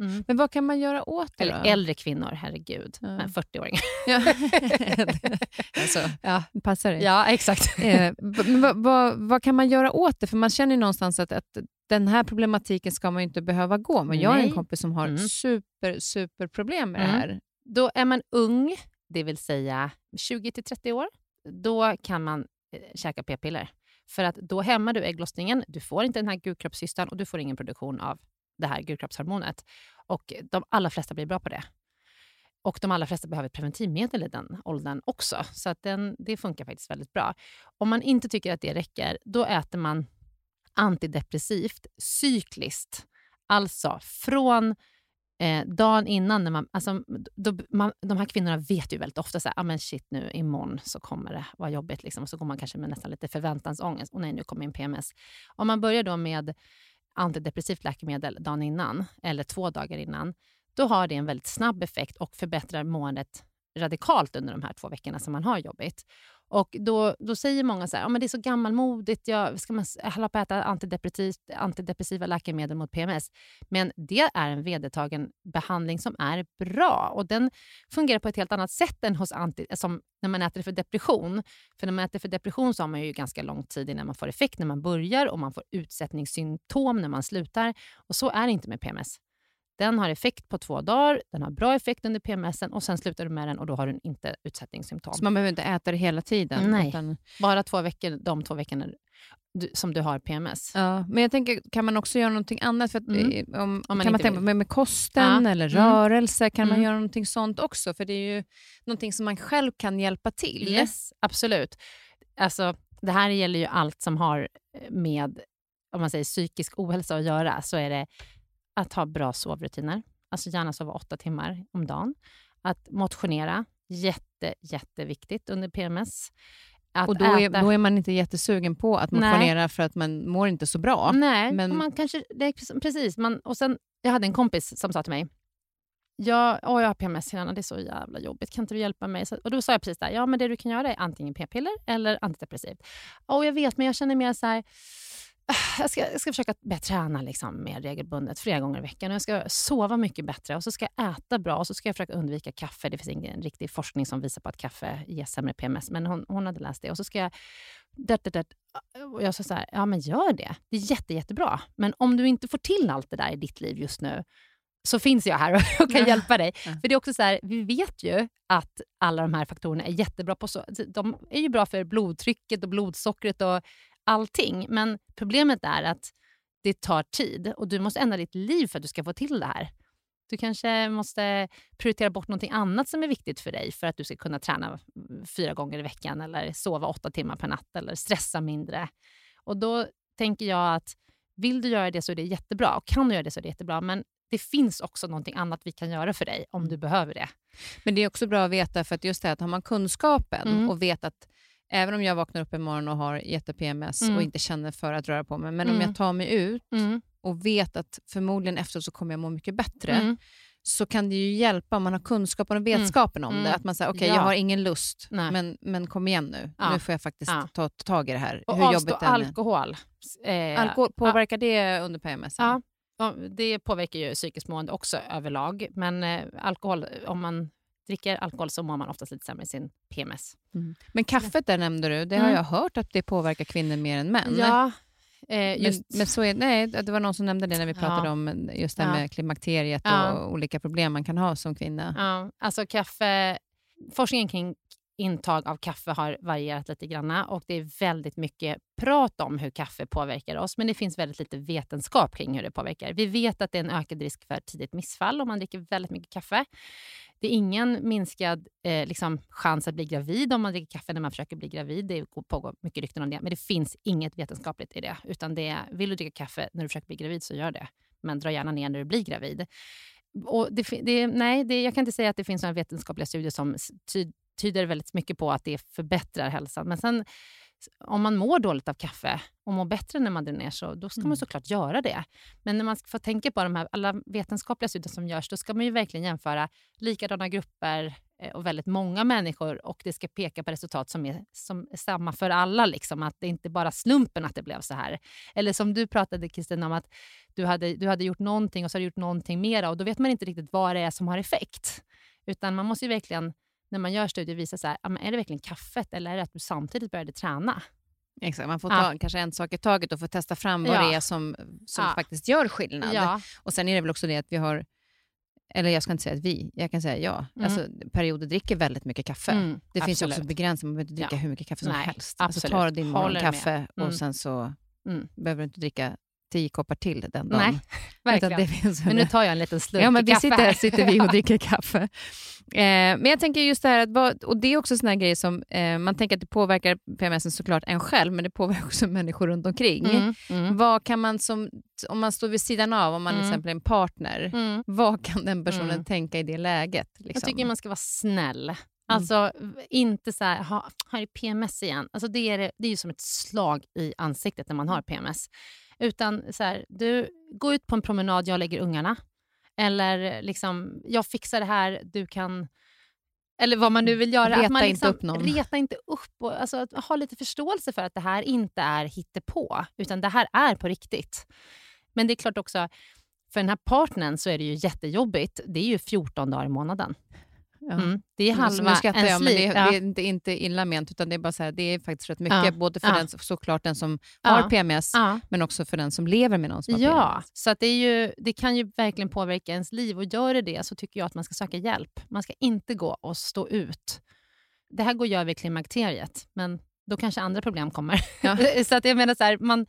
Mm. Men vad kan man göra åt det Eller då? äldre kvinnor, herregud. Ja. Men 40-åringar. Ja. alltså, Ja. passar det? ja, exakt. Eh, vad, vad, vad kan man göra åt det? För man känner ju någonstans att, att den här problematiken ska man inte behöva gå. Men jag har en kompis som har Mm. super, super problem med det Mm. här. Då är man ung, det vill säga 20-30 år. Då kan man eh, käka p-piller. För att då hämmar du ägglossningen, du får inte den här gulkroppscystan och du får ingen produktion av det här gulkroppshormonet. Och de allra flesta blir bra på det. Och de allra flesta behöver preventivmedel i den åldern också. Så att den, det funkar faktiskt väldigt bra. Om man inte tycker att det räcker, då äter man antidepressivt cykliskt. Alltså från eh, dagen innan, när man, alltså, då, man, de här kvinnorna vet ju väldigt ofta så här, ah, men shit nu imorgon så kommer det vara jobbigt. Liksom. Och så går man kanske med nästan lite förväntansångest. Och nej, nu kommer min PMS. Om man börjar då med antidepressivt läkemedel dagen innan, eller två dagar innan, då har det en väldigt snabb effekt och förbättrar måendet radikalt under de här två veckorna som man har jobbigt. Och då, då säger många så här, ja, men det är så gammalmodigt, jag, ska man hålla på att äta antidepressivt, antidepressiva läkemedel mot PMS? Men det är en vedertagen behandling som är bra och den fungerar på ett helt annat sätt än hos anti, som när man äter det för depression. För när man äter för depression så har man ju ganska lång tid innan man får effekt när man börjar och man får utsättningssymptom när man slutar. Och så är det inte med PMS. Den har effekt på två dagar, den har bra effekt under PMSen och sen slutar du med den och då har du inte utsättningssymptom. Så man behöver inte äta det hela tiden. Nej. Utan, Bara två veckor, de två veckorna du, som du har PMS. ja. Men jag tänker, kan man också göra någonting annat? För att, Mm. eh, om, Om man kan man tänka med, med kosten Ja. eller Mm. rörelse? Kan man Mm. göra någonting sånt också? För det är ju någonting som man själv kan hjälpa till. Yes, absolut. Alltså, det här gäller ju allt som har med om man säger psykisk ohälsa att göra, så är det att ha bra sovrutiner. Alltså gärna sova åtta timmar om dagen. Att motionera, jätte, jätteviktigt under PMS. Att och då är, äta- då är man inte jättesugen på att Nej. motionera för att man mår inte så bra. Nej, men- man kanske, det precis-. Man, och sen, jag hade en kompis som sa till mig, jag, åh, jag har PMS, Helena, det är så jävla jobbigt, kan inte du hjälpa mig? Så, och då sa jag precis där, ja men det du kan göra är antingen p-piller eller antidepressivt. Och jag vet, men jag känner mer så här, "Ah, jag ska, jag ska försöka börja träna liksom mer regelbundet, flera gånger i veckan. Och jag ska sova mycket bättre och så ska jag äta bra och så ska jag försöka undvika kaffe. Det finns ingen riktig forskning som visar på att kaffe ger sämre PMS, men hon, hon hade läst det. Och så ska jag... Det, det, det. Och jag sa så här, ja men gör det. Det är jätte, jättebra. Men om du inte får till allt det där i ditt liv just nu, så finns jag här och kan Ja. hjälpa dig. Ja. För det är också så här, vi vet ju att alla de här faktorerna är jättebra på så, De är ju bra för blodtrycket och blodsockret och allting. Men problemet är att det tar tid och du måste ändra ditt liv för att du ska få till det här. Du kanske måste prioritera bort någonting annat som är viktigt för dig för att du ska kunna träna fyra gånger i veckan eller sova åtta timmar per natt eller stressa mindre. Och då tänker jag att vill du göra det så är det jättebra och kan du göra det så är det jättebra. Men det finns också någonting annat vi kan göra för dig om du behöver det. Men det är också bra att veta, för att just det här att har man kunskapen Mm. och vet att även om jag vaknar upp imorgon och har jätte-PMS Mm. och inte känner för att röra på mig, men om Mm. jag tar mig ut Mm. och vet att förmodligen efteråt så kommer jag må mycket bättre, Mm. så kan det ju hjälpa om man har kunskapen och vetskapen om Mm. det. Att man säger, okej Ja. jag har ingen lust, Nej. men, men kom igen nu. Ja. Nu får jag faktiskt Ja. ta, ta tag i det här. Och Hur avstå alkohol. Eh, Alkohol, påverkar det under PMS? Ja, det påverkar ju psykiskt mående också överlag. Men eh, alkohol, om man dricker alkohol så mår man oftast lite sämre i sin PMS. Mm. Men kaffet där nämnde du, det har Mm. jag hört att det påverkar kvinnor mer än män. Ja, eh, just, Men, men så är, nej, det var någon som nämnde det när vi pratade Ja. om just det här Ja. med klimakteriet Ja. och olika problem man kan ha som kvinna. ja, alltså kaffe, forskningen kring intag av kaffe har varierat lite grann och det är väldigt mycket prat om hur kaffe påverkar oss men det finns väldigt lite vetenskap kring hur det påverkar. Vi vet att det är en ökad risk för tidigt missfall om man dricker väldigt mycket kaffe. Det är ingen minskad eh, liksom, chans att bli gravid om man dricker kaffe när man försöker bli gravid. Det pågår mycket rykten om det, men det finns inget vetenskapligt i det. Utan det är, vill du dricka kaffe när du försöker bli gravid så gör det. Men dra gärna ner när du blir gravid. Och det, det, nej, det, jag kan inte säga att det finns några vetenskapliga studier som ty, tyder väldigt mycket på att det förbättrar hälsan. Men sen om man mår dåligt av kaffe och mår bättre när man drar ner så då ska Mm. man såklart göra det. Men när man får tänka på de här, alla vetenskapliga studier som görs, då ska man ju verkligen jämföra likadana grupper eh, och väldigt många människor och det ska peka på resultat som är, som är samma för alla. Liksom, att det inte bara slumpen att det blev så här. Eller som du pratade Kristina om att du hade, du hade gjort någonting och så har du gjort någonting mera och då vet man inte riktigt vad det är som har effekt. Utan man måste ju verkligen, när man gör studier, visa så här, ja, är det verkligen kaffet eller är det att du samtidigt började träna? Exakt, man får Ja. ta kanske en sak i taget och få testa fram vad Ja. det är som, som Ja. faktiskt gör skillnad. Ja, Och Sen är det väl också det att vi har, eller jag ska inte säga att vi, jag kan säga ja, Mm. alltså, perioder dricker väldigt mycket kaffe. mm, Det finns ju absolut. också begränsningar, man behöver inte dricka Ja. hur mycket kaffe som Nej, helst. Alltså, absolut. ta din morgonkaffe. Mm. och sen så Mm. behöver du inte dricka tio koppar till den dagen. Nej, verkligen. Finns Men nu tar jag en liten slurk Ja, men vi kaffe sitter, sitter vi och dricker kaffe. Eh, men jag tänker just det här, att och det är också såna grejer som, eh, man tänker att det påverkar PMS såklart en själv, men det påverkar också människor runt omkring. Mm, mm, Vad kan man som, om man står vid sidan av, om man Mm. till exempel är en partner, mm. vad kan den personnen Mm. tänka i det läget? Jag Liksom? tycker man ska vara snäll. Alltså v- inte så här, ha, här är PMS igen. Alltså det, är, det är ju som ett slag i ansiktet när man har PMS. Utan så här, du, gå ut på en promenad, jag lägger ungarna. Eller liksom, jag fixar det här, du kan... Eller vad man nu vill göra. Reta att man inte liksom, upp någon. Reta inte upp. Och, alltså, ha lite förståelse för att det här inte är hittepå, utan det här är på riktigt. Men det är klart också, för den här partnern så är det ju jättejobbigt. Det är ju 14 dagar i månaden. Ja. Mm. Det är Mm, halva nu skrattar ens jag, men det, liv. det Ja. är inte, inte illa ment, utan det är bara så här, det är faktiskt rätt mycket, Ja. både för Ja. den, såklart den som har PMS, men också för den som lever med någon som har Ja, PMS. så att det, är ju, det kan ju verkligen påverka ens liv och gör det det så tycker jag att man ska söka hjälp. Man ska inte gå och stå ut. Det här går ju över klimakteriet, men då kanske andra problem kommer. Så att jag menar så här, man,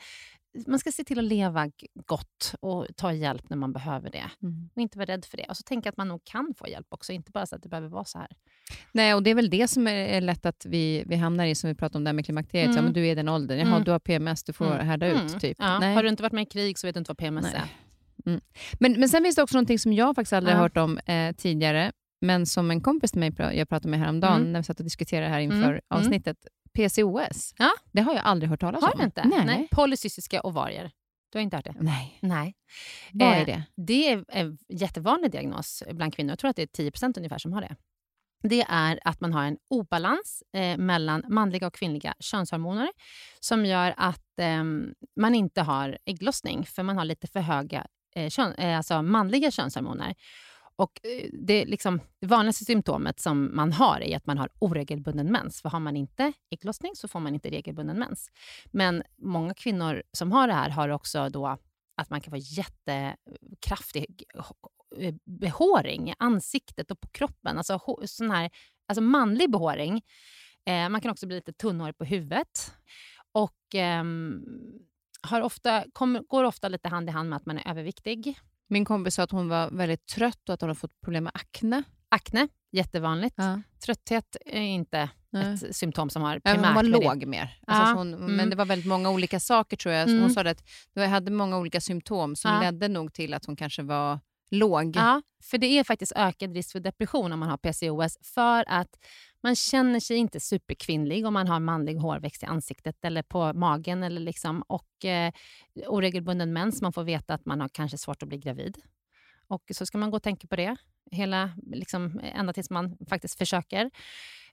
man ska se till att leva gott och ta hjälp när man behöver det. Mm. Och inte vara rädd för det. Och så tänka att man nog kan få hjälp också, inte bara så att det behöver vara så här. Nej, och det är väl det som är, lätt att vi, vi hamnar i, som vi pratade om där med klimakteriet. Mm. Så, men du är den åldern, Jaha, Mm. du har PMS, du får Mm. härda ut. Mm. Typ. Ja. Har du inte varit med i krig så vet du inte vad PMS Nej. är. Men, men sen finns det också någonting som jag faktiskt aldrig Ja. har hört om eh, tidigare, men som en kompis till mig jag pratade med häromdagen, Mm. när vi satt och diskuterade här inför Mm. Mm. avsnittet. PCOS, Ja. det har jag aldrig hört talas Har om. du inte? Nej. Polycystiska ovarier. Du har inte hört det? Nej. Nej. Vad Eh, är det? Det är en jättevanlig diagnos bland kvinnor. Jag tror att det är 10% ungefär som har det. Det är att man har en obalans eh, mellan manliga och kvinnliga könshormoner som gör att eh, man inte har ägglossning för man har lite för höga eh, kön, eh, alltså manliga könshormoner. Och eh, det, liksom, det vanligaste symptomet som man har är att man har oregelbunden mens. För har man inte ägglossning så får man inte regelbunden mens. Men många kvinnor som har det här har också då att man kan få jättekraftig eh, behåring i ansiktet och på kroppen. Alltså, sån här, alltså manlig behåring. Eh, man kan också bli lite tunnhårig på huvudet. Och eh, har ofta, kommer, går ofta lite hand i hand med att man är överviktig. Min kompis sa att hon var väldigt trött och att hon har fått problem med akne. Akne, jättevanligt. Ja. Trötthet är inte Nej. ett symptom som har primärt hon var låg mer. Alltså Ja, hon, mm. Men det var väldigt många olika saker tror jag. Mm. Hon sa att det hade många olika symptom som Ja. ledde nog till att hon kanske var låg. Ja, för det är faktiskt ökad risk för depression om man har PCOS för att man känner sig inte superkvinnlig om man har manlig hårväxt i ansiktet eller på magen eller liksom, och eh, oregelbunden mens. Man får veta att man har kanske svårt att bli gravid. Och så ska man gå och tänka på det hela, liksom, ända tills man faktiskt försöker.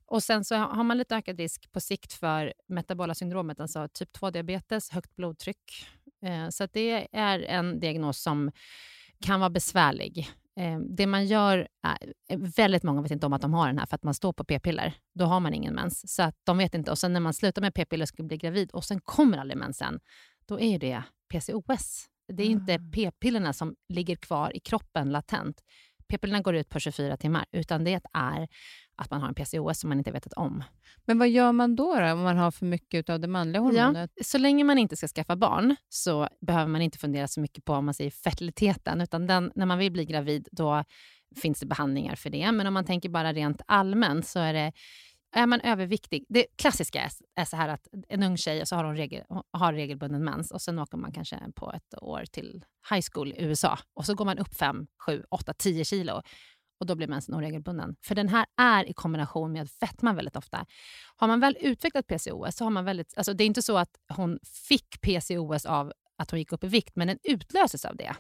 Och Sen så har man lite ökad risk på sikt för metabola syndromet, alltså typ 2-diabetes, högt blodtryck. Eh, så att det är en diagnos som kan vara besvärlig. Eh, det man gör, är, väldigt många vet inte om att de har den här för att man står på p-piller. Då har man ingen mens. Så att de vet inte. Och sen när man slutar med p-piller och ska bli gravid och sen kommer aldrig mensen, då är det PCOS. Det är inte p-pillerna som ligger kvar i kroppen latent. P-pillerna går ut på 24 timmar, utan det är att man har en PCOS som man inte vetat om. Men vad gör man då, då om man har för mycket av det manliga hormonet? Så länge man inte ska skaffa barn så behöver man inte fundera så mycket på om man säger fertiliteten. Utan den, när man vill bli gravid då finns det behandlingar för det. Men om man tänker bara rent allmänt så är det är man överviktig, det klassiska är, är så här att en ung tjej så har hon regel, har regelbunden mens och sen åker man kanske på ett år till high school i USA och så går man upp 5, 7, 8, 10 kilo och då blir mensen oregelbunden. För den här är i kombination med fetma väldigt ofta. Har man väl utvecklat PCOS så har man väldigt... Alltså det är inte så att hon fick PCOS av att hon gick upp i vikt, men den utlöses av det.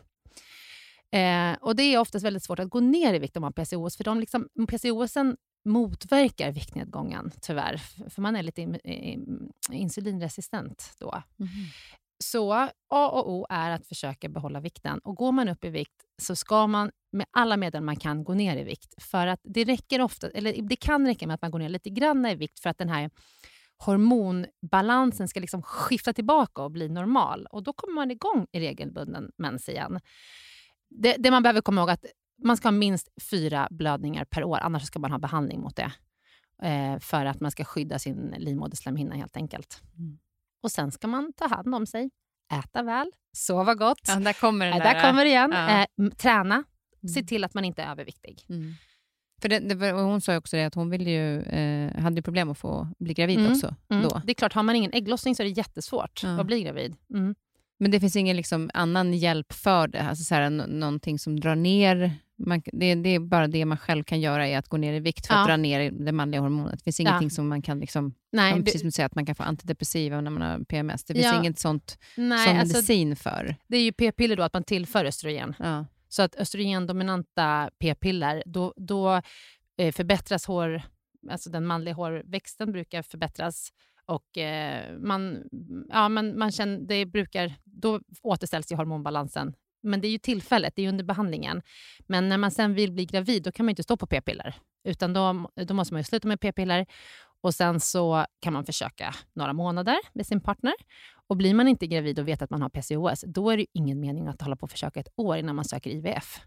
Eh, och Det är oftast väldigt svårt att gå ner i vikt om man har PCOS, för de liksom, PCOSen motverkar viktnedgången tyvärr, för man är lite in, in, insulinresistent då. Så A och O är att försöka behålla vikten. Och Går man upp i vikt så ska man med alla medel man kan gå ner i vikt. För att det räcker ofta, eller det kan räcka med att man går ner lite grann i vikt för att den här hormonbalansen ska liksom skifta tillbaka och bli normal. Och Då kommer man igång i regelbunden mens igen. Det, det man behöver komma ihåg är att man ska ha minst fyra blödningar per år, annars ska man ha behandling mot det. Eh, för att man ska skydda sin livmoderslemhinna helt enkelt. Mm. Och sen ska man ta hand om sig, äta väl, sova gott. Ja, där kommer den Eh, där. där kommer det igen. ja. Eh, träna, se Mm. till att man inte är överviktig. Mm. För det, det, hon sa också det att hon ville ju, eh, hade problem att få bli gravid Mm. också. Mm. Då. Det är klart, har man ingen ägglossning så är det jättesvårt Ja. att bli gravid. Mm. Men det finns ingen liksom annan hjälp för det? Alltså så här, nå- någonting som drar ner? Man, det, det är bara det man själv kan göra, är att gå ner i vikt för att Ja. dra ner det manliga hormonet. Det finns Ja. ingenting som man kan... Liksom, Nej, det- precis som du säger, att man kan få antidepressiva när man har PMS. Det finns Ja. inget sånt nej som alltså, medicin för. det är ju p-piller då, att man tillför östrogen. Ja. Så att östrogendominanta p-piller, då, då eh, förbättras hår, alltså den manliga hårväxten brukar förbättras och eh, man, ja, man, man känner, det brukar, då återställs ju hormonbalansen. Men det är ju tillfället, det är under behandlingen. Men när man sen vill bli gravid, då kan man inte stå på p-piller. Utan då, då måste man ju sluta med p-piller och sen så kan man försöka några månader med sin partner. Och blir man inte gravid och vet att man har PCOS, då är det ju ingen mening att hålla på och försöka ett år innan man söker IVF.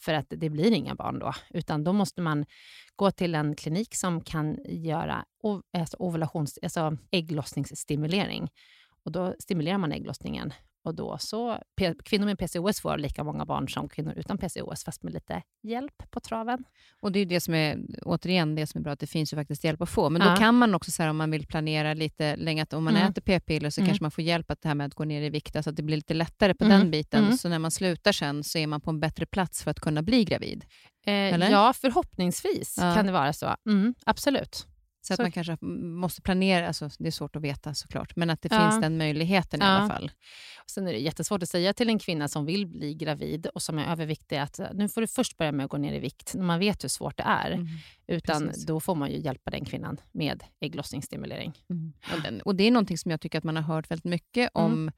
För att det blir inga barn då. Utan då måste man gå till en klinik som kan göra ov- alltså ovulations, alltså ägglossningsstimulering. Och då stimulerar man ägglossningen. Och då så, kvinnor med PCOS får lika många barn som kvinnor utan PCOS, fast med lite hjälp på traven. Och det är det som är, återigen, det som är bra, att det finns ju faktiskt hjälp att få. Men då Ja. kan man också, så här, om man vill planera lite länge, att om man Mm. äter p-piller så Mm. kanske man får hjälp att det här med att gå ner i vikt, alltså att det blir lite lättare på Mm. den biten. Mm. Så när man slutar sen så är man på en bättre plats för att kunna bli gravid. Eh, ja, förhoppningsvis Ja. kan det vara så. Mm, absolut. Så att man kanske måste planera, alltså det är svårt att veta såklart, men att det Ja. finns den möjligheten i Ja. alla fall. Sen är det jättesvårt att säga till en kvinna som vill bli gravid och som är överviktig att eh, nu får du först börja med att gå ner i vikt när man vet hur svårt det är. Mm. Utan precis. då får man ju hjälpa den kvinnan med ägglossningsstimulering. Mm. Och, den, och Det är någonting som jag tycker att man har hört väldigt mycket Mm.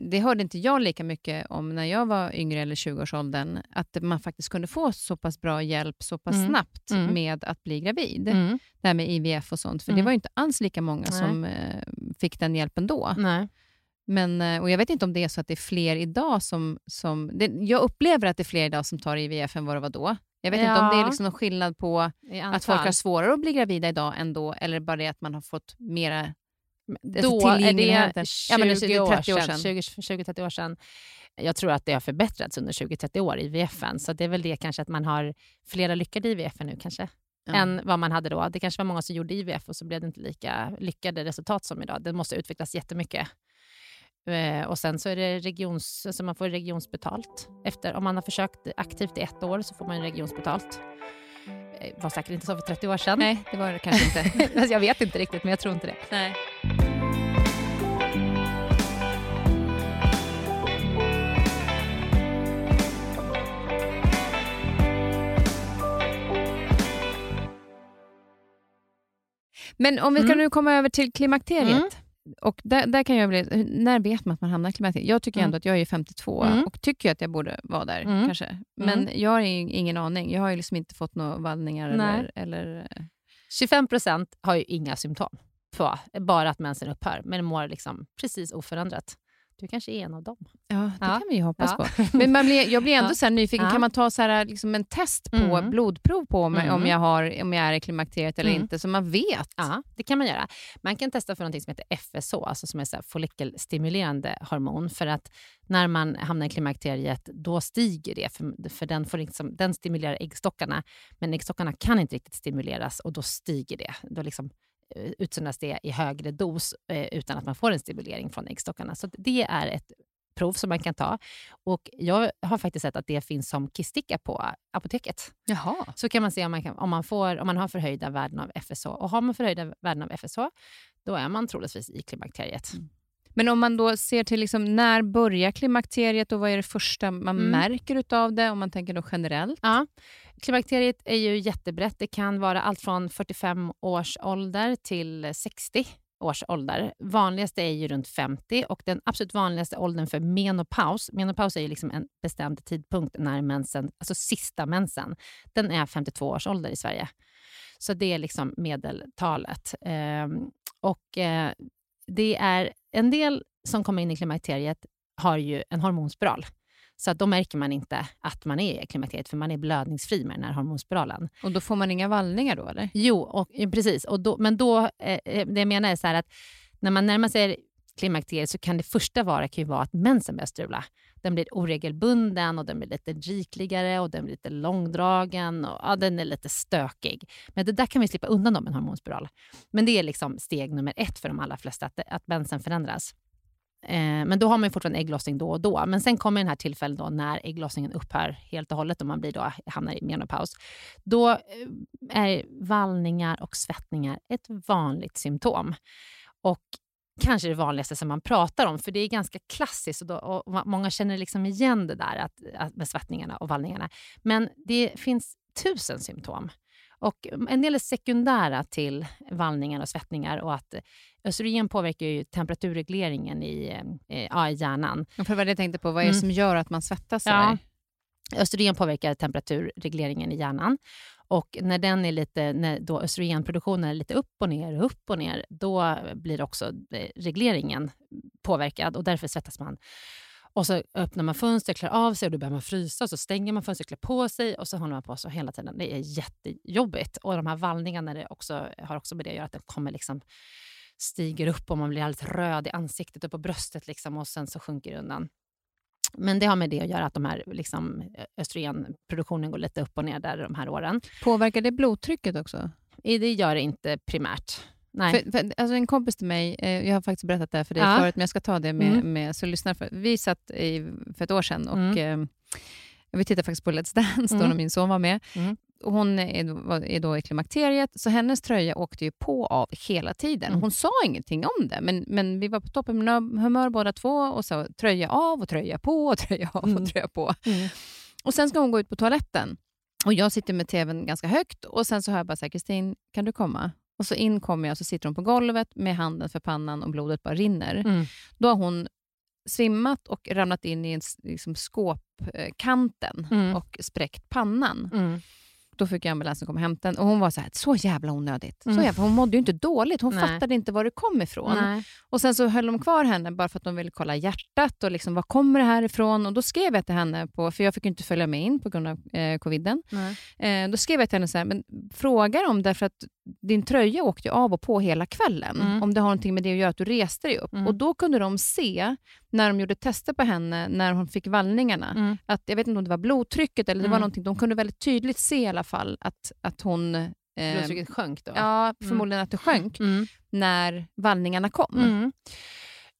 Det hörde inte jag lika mycket om när jag var yngre eller 20-årsåldern, att man faktiskt kunde få så pass bra hjälp så pass Mm. snabbt Mm. med att bli gravid. Mm. Det här med IVF och sånt, för det Mm. var ju inte alls lika många Nej. som eh, fick den hjälpen då. Nej. Men, eh, och jag vet inte om det är så att det är fler idag som... som det, jag upplever att det är fler idag som tar IVF än vad det var då. Jag vet inte om det är Ja. liksom någon skillnad på att folk har svårare att bli gravida idag än då, eller bara det att man har fått mera Då är det tillgängligheten. 20, Ja, men det är 30 år sedan. 20, 20-30 år sedan. Jag tror att det har förbättrats under 20-30 år i IVFen. Så det är väl det kanske att man har flera lyckade IVF nu kanske. Ja. än vad man hade då. Det kanske var många som gjorde IVF och så blev det inte lika lyckade resultat som idag. Det måste utvecklas jättemycket. Eh, och sen så är det regions, alltså man får regionsbetalt. Efter, om man har försökt aktivt i ett år så får man regionsbetalt. Eh, var säkert inte så för 30 år sedan. Nej, det var det kanske inte. Jag vet inte riktigt, men jag tror inte det. Nej. Men om vi ska Mm. nu komma över till klimakteriet. Mm. Och där, där kan jag bli, när vet man att man hamnar i klimakteriet? Jag tycker Mm. ändå att jag är 52 Mm. och tycker att jag borde vara där. Mm. kanske. Men jag har ingen aning. Jag har ju liksom inte fått några vallningar. Eller, eller, 25 procent har ju inga symptom. På, bara att mensen upphör, men mår liksom precis oförändrat. Du kanske är en av dem. ja, det Ja. kan vi ju hoppas Ja. på. Men man blir, jag blir ändå så här nyfiken. Kan man ta så här, liksom en test på Mm. blodprov på mig om, Mm. jag har, om jag är i klimakteriet eller Mm. inte, så man vet? Ja, det kan man göra. Man kan testa för något som heter FSH, alltså som är så follikelstimulerande hormon. För att när man hamnar i klimakteriet, då stiger det. För, för den, får liksom, den stimulerar äggstockarna, men äggstockarna kan inte riktigt stimuleras och då stiger det. Då liksom utsöndras det i högre dos eh, utan att man får en stimulering från äggstockarna. Så det är ett prov som man kan ta. Och Jag har faktiskt sett att det finns som kisticka på apoteket. Jaha. Så kan man se om man, kan, om man, får, om man har förhöjda värden av FSH. Och har man förhöjda värden av FSH, då är man troligtvis i klimakteriet. Men om man då ser till liksom, när börjar klimakteriet och vad är det första man Mm. märker utav det, om man tänker då generellt? Ja. Klimakteriet är ju jättebrett. Det kan vara allt från 45 års ålder till 60 års ålder. Vanligast är ju runt 50 och den absolut vanligaste åldern för menopaus, menopaus är ju liksom en bestämd tidpunkt när mensen, alltså sista mensen, den är 52 års ålder i Sverige. Så det är liksom medeltalet. Ehm, och eh, det är en del som kommer in i klimakteriet har ju en hormonspiral. Så att då märker man inte att man är i klimakteriet, för man är blödningsfri med den här hormonspiralen. Och då får man inga vallningar då, eller? Jo, och, precis. Och då, men då, eh, eh, det jag menar är så att när man närmar sig klimakteriet så kan det första vara, kan vara att mensen börjar strula. Den blir oregelbunden och den blir lite rikligare och den blir lite långdragen och ja, den är lite stökig. Men det där kan vi slippa undan med en hormonspiral. Men det är liksom steg nummer ett för de allra flesta, att, att mensen förändras. Eh, men då har man ju fortfarande ägglossning då och då. Men sen kommer den här tillfället då när ägglossningen upphör helt och hållet och man blir då, hamnar i menopaus. Då eh, är vallningar och svettningar ett vanligt symptom. Och kanske det vanligaste som man pratar om, för det är ganska klassiskt och, då, och många känner liksom igen det där att, att med svettningarna och vallningarna. Men det finns tusen symptom. Och en del är sekundära till vallningar och svettningar och att östrogen påverkar ju temperaturregleringen i, eh, ja, i hjärnan. För vad jag tänkte på, vad är det Mm. som gör att man svettas? Ja. Östrogen påverkar temperaturregleringen i hjärnan. Och när, den är lite, när då östrogenproduktionen är lite upp och ner, upp och ner, då blir också eh, regleringen påverkad och därför svettas man. Och så öppnar man fönster, klär av sig och då börjar man frysa. Och så stänger man fönstret, klär på sig och så håller man på så hela tiden. Det är jättejobbigt. Och de här vallningarna det också, har också med det att göra, att den kommer liksom stiger upp och man blir alldeles röd i ansiktet och på bröstet liksom, och sen så sjunker det undan. Men det har med det att göra att de här, liksom, östrogenproduktionen går lite upp och ner där de här åren. Påverkar det blodtrycket också? Det gör det inte primärt. Nej. För, för, alltså en kompis till mig, eh, jag har faktiskt berättat det här för dig Ja. förut, men jag ska ta det med, Mm. med så lyssnar för. Vi satt i, för ett år sedan och Mm. eh, vi tittade faktiskt på Let's Dance då Mm. när min son var med. Mm. Hon är, då- i klimakteriet, så hennes tröja åkte ju på av hela tiden. Mm. Hon sa ingenting om det, men, men vi var på topphumör båda två och så tröja av och tröja på och tröja av Mm. och tröja på. Mm. Och Sen ska hon gå ut på toaletten och jag sitter med tvn ganska högt och sen så hör jag bara så här, Kristin, kan du komma? Och så in kommer jag och så sitter hon på golvet med handen för pannan och blodet bara rinner. Mm. Då har hon svimmat och ramlat in i en, liksom, skåpkanten Mm. och spräckt pannan. Då fick jag ambulansen komma och hämta den och hon var så här, så jävla onödigt. Så Mm. jävla, hon mådde ju inte dåligt, hon Nej. fattade inte var det kom ifrån. Nej. Och Sen så höll de kvar henne bara för att de ville kolla hjärtat och liksom, var kommer det här ifrån? Och Då skrev jag till henne, på, för jag fick inte följa med in på grund av eh, coviden. Eh, då skrev jag till henne så här, men fråga dem därför att din tröja åkte av och på hela kvällen. Mm. Om det har någonting med det att göra att du reste dig upp. Mm. Och Då kunde de se, när de gjorde tester på henne, när hon fick vallningarna, Mm. att jag vet inte om det var blodtrycket eller det var Mm. någonting, de kunde väldigt tydligt se i alla fall att, att hon... Eh, Blodtrycket sjönk då? ja, förmodligen att det sjönk Mm. när vallningarna kom.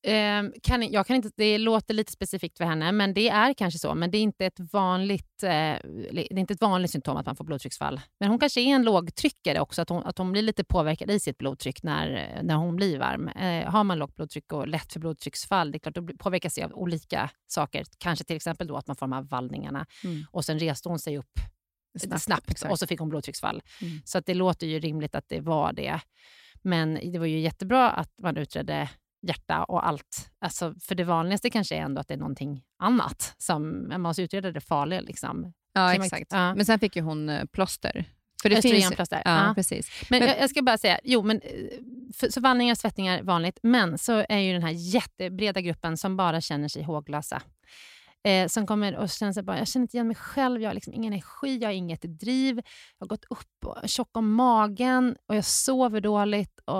Ehm, kan, jag kan inte, det låter lite specifikt för henne, men det är kanske så. Men det är inte ett vanligt, eh, det är inte ett vanligt symptom att man får blodtrycksfall. Men hon kanske är en lågtryckare också, att hon, att hon blir lite påverkad i sitt blodtryck när, när hon blir varm. Eh, har man lågt blodtryck och lätt för blodtrycksfall, det är klart, då påverkas det av olika saker. Kanske till exempel då att man får de här vallningarna. Mm. Och sen reste hon sig upp snabbt, exakt. och så fick hon blodtrycksfall. Mm. Så att det låter ju rimligt att det var det. Men det var ju jättebra att man utredde hjärta och allt. Alltså, för det vanligaste kanske är ändå att det är någonting annat. Som, man måste utreda det farliga. Liksom. Ja, Kan man- exakt. ja. Men sen fick ju hon eh, plåster. För det finns, Östrogenplåster. ja, Ja. precis. Men, Men- jag, jag ska bara säga, jo, men, eh, för, så vallningar och svettningar är vanligt, men så är ju den här jättebreda gruppen som bara känner sig håglösa. Eh, som kommer och känner sig bara, jag känner inte igen mig själv, jag har liksom ingen energi, jag har inget driv, jag har gått upp och tjock om magen och jag sover dåligt. Och,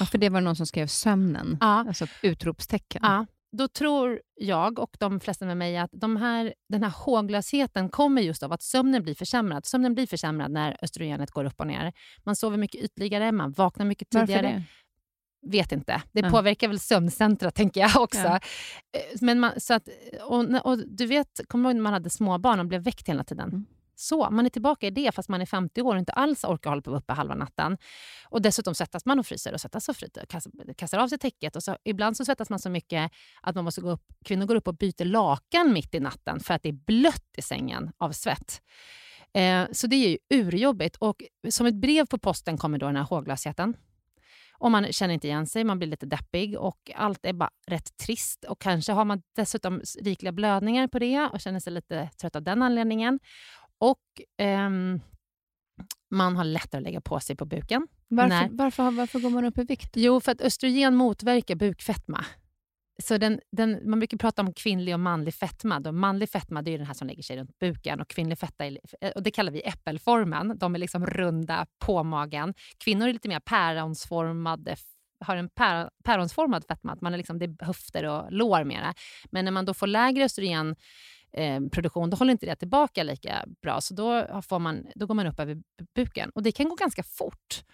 Ja, för det var någon som skrev sömnen, ja, alltså utropstecken. ja, då tror jag och de flesta med mig att de här, den här håglösheten kommer just av att sömnen blir försämrad. Sömnen blir försämrad när östrogenet går upp och ner. Man sover mycket ytligare, man vaknar mycket Varför tidigare. det? Vet inte. Det Ja. påverkar väl sömncentra, tänker jag också. Ja. Eh, Men man, så att, och, och du vet, kommer du ihåg när man hade småbarn och blev väckt hela tiden? Mm. Så, man är tillbaka i det fast man är 50 år och inte alls orkar hålla på uppe halva natten. Och dessutom svettas man och fryser och svettas och fryser, kastar, kastar av sig täcket. Och så, ibland så svettas man så mycket att man måste gå upp, kvinnor går upp och byter lakan mitt i natten för att det är blött i sängen av svett. Eh, så det är ju urjobbigt. Och som ett brev på posten kommer då den här håglösheten. Och man känner inte igen sig, man blir lite deppig och allt är bara rätt trist. Och kanske har man dessutom rikliga blödningar på det och känner sig lite trött av den anledningen. Och ehm, man har lättare att lägga på sig på buken. Varför, varför, varför går man upp i vikt? Jo, för att östrogen motverkar bukfetma. Så den, den, man brukar prata om kvinnlig och manlig fetma. Då manlig fetma det är den här som lägger sig runt buken och kvinnlig fetta är, eh, och det kallar vi äppelformen. De är liksom runda på magen. Kvinnor är lite mer päronsformade har en pär, päronsformad fetma, att man är liksom, det är höfter och lår mera. Men när man då får lägre östrogen eh, produktion, då håller inte det tillbaka lika bra. Så då, får man, då går man upp över buken. Och det kan gå ganska fort.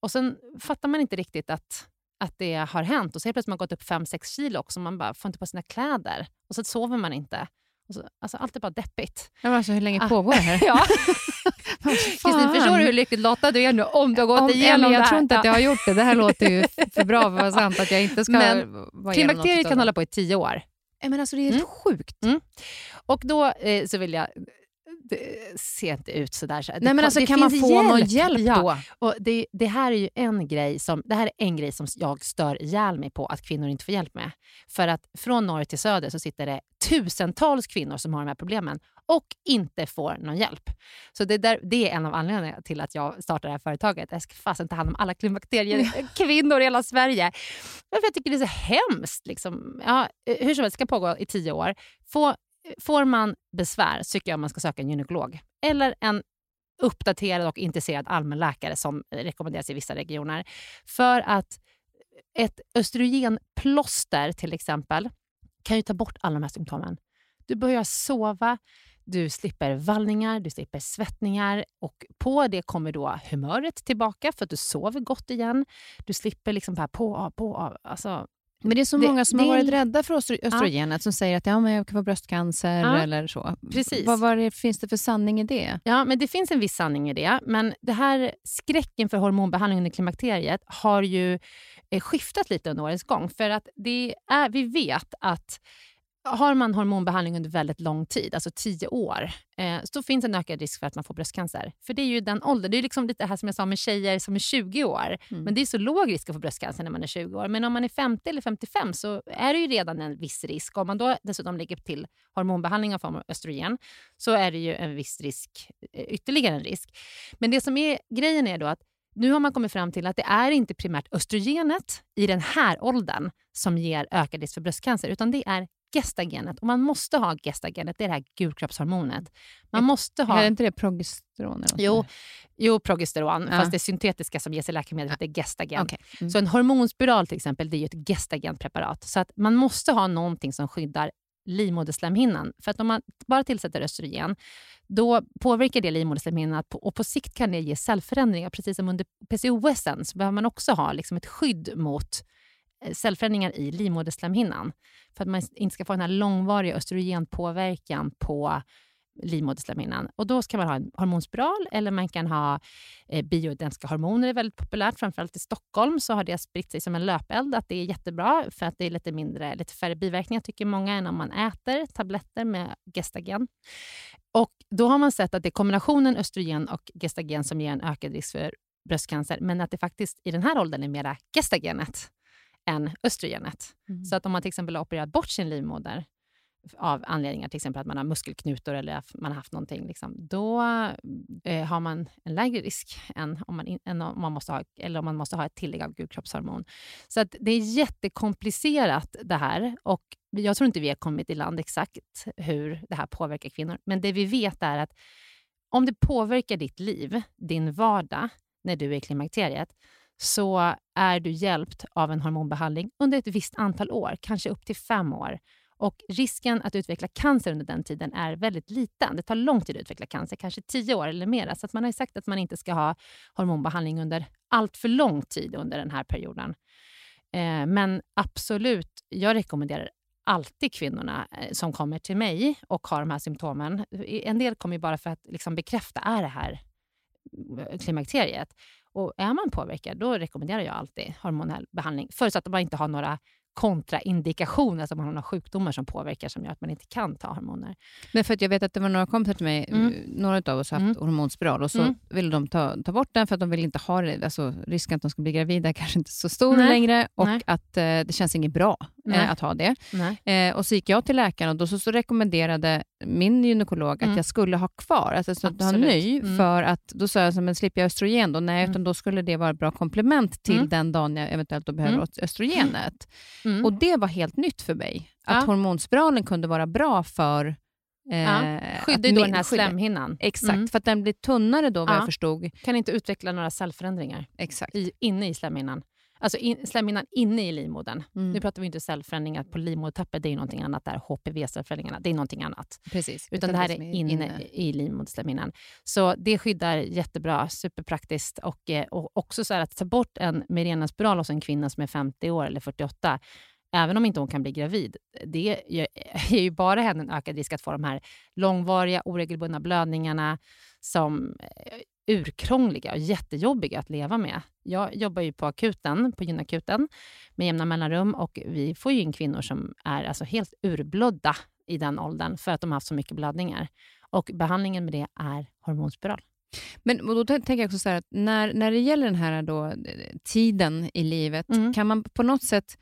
Och sen fattar man inte riktigt att, att det har hänt. Och så helt plötsligt har man gått upp 5-6 kilo också. Man bara får inte på sina kläder. Och så sover man inte. Så, alltså, allt är bara deppigt. Ja, alltså, hur länge Ah. pågår det här? Ja. Kristin, förstår du hur lyckligt lottad du är nu om du har gått Om, igenom Elin, det jag tror inte att Ja. jag har gjort det. Det här låter ju för bra för att vara sant att jag inte ska Men vara Klimakteriet kan hålla på i tio år. Men alltså, det är helt Mm. sjukt. Och då eh, så vill jag... Det ser inte ut sådär. Så Nej, det, men alltså, det kan man få någon hjälp ja. då? Och det, det, här är ju en grej som, det här är en grej som jag stör ihjäl mig på att kvinnor inte får hjälp med. För att från norr till söder så sitter det tusentals kvinnor som har de här problemen och inte får någon hjälp. Så det, där, det är en av anledningarna till att jag startar det här företaget. Jag ska fasen ta hand om alla klimakteriekvinnor i hela Sverige. För jag tycker det är så hemskt. Liksom. Ja, eh, hur som helst, det ska pågå i tio år. Få, får man besvär tycker jag man ska söka en gynekolog. Eller en uppdaterad och intresserad allmänläkare som rekommenderas i vissa regioner. För att ett östrogenplåster till exempel kan ju ta bort alla de här symptomen. Du börjar sova, du slipper vallningar, du slipper svettningar och på det kommer då humöret tillbaka för att du sover gott igen. Du slipper liksom här på, av, på, av. Alltså, men det är så Det- många som har är- varit rädda för östro- östrogenet som säger att ja, men jag kan få bröstcancer Ja, eller så. precis. Vad, vad det, finns det för sanning i det? Ja, men det finns en viss sanning i det. Men det här skräcken för hormonbehandling under klimakteriet har ju eh, skiftat lite under årens gång. För att det är, vi vet att har man hormonbehandling under väldigt lång tid, alltså 10 år, eh, så finns en ökad risk för att man får bröstcancer. För det är ju den åldern. Det är liksom lite det här som jag sa med tjejer som är 20 år. Mm. Men det är så låg risk att få bröstcancer när man är 20 år. Men om man är 50 eller 55 så är det ju redan en viss risk. Om man då dessutom lägger till hormonbehandling av form av östrogen så är det ju en viss risk, eh, ytterligare en risk. Men det som är grejen är då att nu har man kommit fram till att det är inte primärt östrogenet i den här åldern som ger ökad risk för bröstcancer, utan det är gestagenet. Och man måste ha gestagenet, det är det här gulkroppshormonet. Man måste ha... Är inte det progesteron? Jo, jo, progesteron, Ja. fast det syntetiska som ges i läkemedlet det är gestagen. Okej. Mm. Så en hormonspiral till exempel, det är ett gestagentpreparat. Så att man måste ha någonting som skyddar livmoderslemhinnan. För att om man bara tillsätter östrogen, då påverkar det livmoderslemhinnan och på sikt kan det ge cellförändringar. Precis som under PCOS så behöver man också ha liksom ett skydd mot Eh, cellförändringar i livmoderslemhinnan. För att man inte ska få den här långvariga östrogenpåverkan på livmoderslemhinnan. Och då ska man ha en hormonspiral eller man kan ha eh, bioidentiska hormoner. Det är väldigt populärt, framförallt i Stockholm så har det spritt sig som en löpeld att det är jättebra för att det är lite, mindre, lite färre biverkningar tycker många än om man äter tabletter med gestagen. Och då har man sett att det är kombinationen östrogen och gestagen som ger en ökad risk för bröstcancer, men att det faktiskt i den här åldern är mera gestagenet än östrogenet. Mm. Så att om man till exempel har opererat bort sin livmoder av anledningar, till exempel att man har muskelknutor eller att man har haft någonting, liksom, då eh, har man en lägre risk än om man, in, än om man, måste ha, eller om man måste ha ett tillägg av gulkroppshormon. Så att det är jättekomplicerat det här och jag tror inte vi har kommit i land exakt hur det här påverkar kvinnor. Men det vi vet är att om det påverkar ditt liv, din vardag, när du är i klimakteriet, så är du hjälpt av en hormonbehandling under ett visst antal år, kanske upp till fem år. Och risken att utveckla cancer under den tiden är väldigt liten. Det tar lång tid att utveckla cancer, kanske tio år eller mer. Så att man har sagt att man inte ska ha hormonbehandling under allt för lång tid under den här perioden. Eh, men absolut, jag rekommenderar alltid kvinnorna eh, som kommer till mig och har de här symptomen. En del kommer ju bara för att liksom bekräfta, är det här eh, klimakteriet? Och är man påverkad, då rekommenderar jag alltid hormonell behandling. Förutsatt att man inte har några kontraindikationer, alltså man har några sjukdomar som påverkar som gör att man inte kan ta hormoner. Men för att jag vet att det var några kompisar till mig, Mm. några av oss har haft Mm. hormonspiral och så Mm. ville de ta, ta bort den för att de vill inte ha det. Alltså, risken att de ska bli gravida är kanske inte så stor Nej. längre och Nej. att eh, det känns inget bra eh, att ha det. Eh, och så gick jag till läkaren och då så, så rekommenderade min gynekolog Mm. att jag skulle ha kvar, alltså så att ha ny, Mm. för att då sa jag, men slipper jag östrogen då? Nej, Mm. utan då skulle det vara ett bra komplement till Mm. den dagen jag eventuellt då behöver Mm. östrogenet. Och det var helt nytt för mig, att Ja. hormonspiralen kunde vara bra för eh, Ja, Skyddar då den här slemhinnan. Exakt, Mm. för att den blir tunnare då vad Ja. jag förstod. Kan inte utveckla några cellförändringar Exakt. i, inne i slemhinnan. Alltså in, slemhinnan inne i livmodern. Mm. Nu pratar vi inte cellförändringar på livmodertappet, det är någonting annat där. HPV-cellförändringarna, det är någonting annat. Precis. Utan det här som är inne, i livmoderslemhinnan. Så det skyddar jättebra, superpraktiskt. Och, eh, och också så här att ta bort en Mirena-spiral hos en kvinna som är 50 år eller 48, även om inte hon kan bli gravid, det ger ju bara henne en ökad risk att få de här långvariga, oregelbundna blödningarna som är urkrångliga och jättejobbiga att leva med. Jag jobbar ju på akuten, på gynakuten med jämna mellanrum och vi får ju in kvinnor som är alltså helt urblödda i den åldern för att de har haft så mycket blödningar. Och behandlingen med det är hormonspiral. Men och då tän- tänker jag också så här att när, när det gäller den här då, eh, tiden i livet, Mm. kan man på något sätt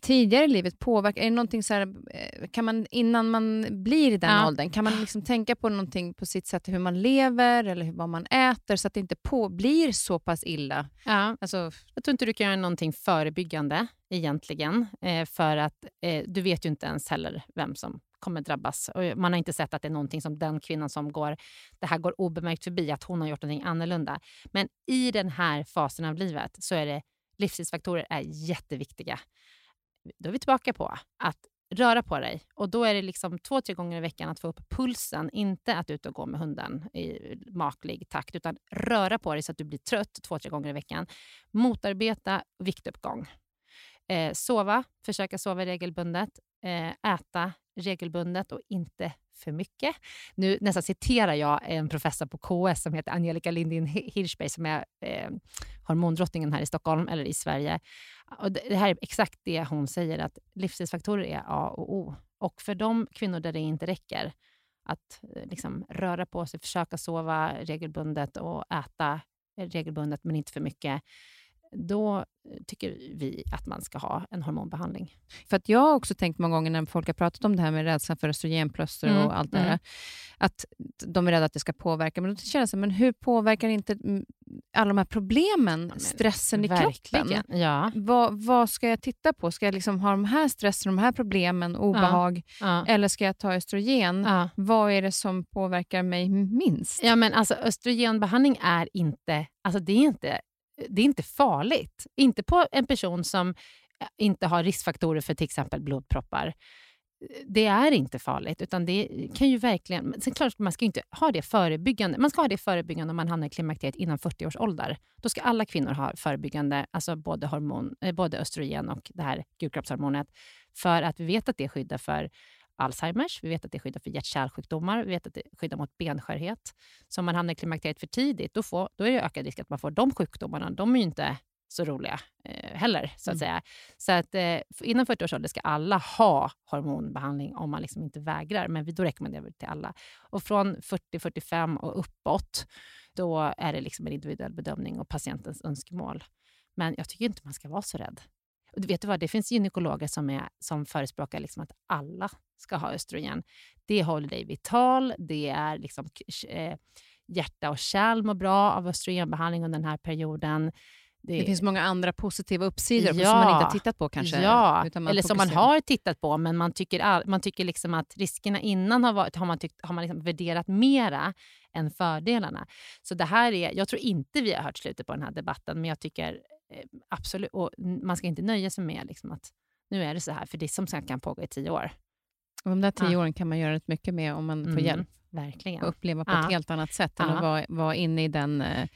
tidigare i livet påverka? Är det någonting så här, eh, kan man innan man blir i den Ja. åldern, kan man liksom tänka på någonting på sitt sätt, hur man lever eller vad man äter, så att det inte på, blir så pass illa? Ja, Alltså, jag tror inte du kan göra någonting förebyggande egentligen, eh, för att eh, du vet ju inte ens heller vem som kommer drabbas. Och man har inte sett att det är någonting som den kvinnan som går, det här går obemärkt förbi, att hon har gjort någonting annorlunda. Men i den här fasen av livet så är det livsstilsfaktorer är jätteviktiga. Då är vi tillbaka på att röra på dig. Och Då är det liksom två, tre gånger i veckan att få upp pulsen. Inte att ut och gå med hunden i maklig takt, utan röra på dig så att du blir trött två, tre gånger i veckan. Motarbeta viktuppgång. Eh, sova, försöka sova regelbundet. Eh, äta regelbundet och inte för mycket. Nu nästan citerar jag en professor på KS som heter Angelica Lindin Hirschberg som är eh, hormondrottningen här i Stockholm, eller i Sverige. Och det här är exakt det hon säger, att livsstilsfaktorer är A och O. Och för de kvinnor där det inte räcker, att eh, liksom, röra på sig, försöka sova regelbundet och äta regelbundet, men inte för mycket, då tycker vi att man ska ha en hormonbehandling. För att Jag har också tänkt många gånger när folk har pratat om det här med rädslan för östrogenplåster mm. och allt det här, mm. att de är rädda att det ska påverka. Men då känns det men hur påverkar inte alla de här problemen ja, stressen i verkligen. kroppen? Ja. Vad, vad, ska jag titta på? Ska jag liksom ha de här stressen, de här problemen, obehag? Ja. Eller ska jag ta östrogen? Vad är det som påverkar mig minst? Ja, men alltså, östrogenbehandling är inte, alltså, det är inte det är inte farligt. Inte på en person som eh, inte har riskfaktorer för till exempel blodproppar. Det är inte farligt, utan det kan ju verkligen... Sen klart, man ska inte ha det förebyggande. Man ska ha det förebyggande om man hamnar i klimakteriet innan 40 års ålder. Då ska alla kvinnor ha förebyggande, alltså både, hormon, eh, både östrogen och det här gulkroppshormonet. För att vi vet att det skyddar för Alzheimers, vi vet att det skyddar för hjärt-kärlsjukdomar, vi vet att det skyddar mot benskörhet. Så om man hamnar i klimakteriet för tidigt, då, får, då är det ökad risk att man får de sjukdomarna. De är ju inte så roliga eh, heller. Så att mm. säga. Så att, eh, innan 40 års ålder ska alla ha hormonbehandling om man liksom inte vägrar. Men vi, då rekommenderar vi det till alla. Och från 40-45 och uppåt, då är det liksom en individuell bedömning och patientens önskemål. Men jag tycker inte man ska vara så rädd. Och vet du vad, det finns gynekologer som, är, som förespråkar liksom att alla ska ha östrogen. Det håller dig vital, det är liksom, eh, hjärta och kärl mår bra av östrogenbehandling under den här perioden. Det, det, finns många andra positiva uppsidor ja, som man inte har tittat på kanske. Ja, eller som man har tittat på, men man tycker, all, man tycker liksom att riskerna innan har, varit, har man, tyckt, har man liksom värderat mera än fördelarna. Så det här är, jag tror inte vi har hört slutet på den här debatten, men jag tycker absolut, och man ska inte nöja sig med liksom att nu är det så här, för det är som sagt kan pågå i tio år. Och de där tio ja. åren kan man göra rätt mycket med om man får mm, hjälp. Verkligen. Och uppleva på ja. ett helt annat sätt än ja. att vara, vara inne, i den, uh,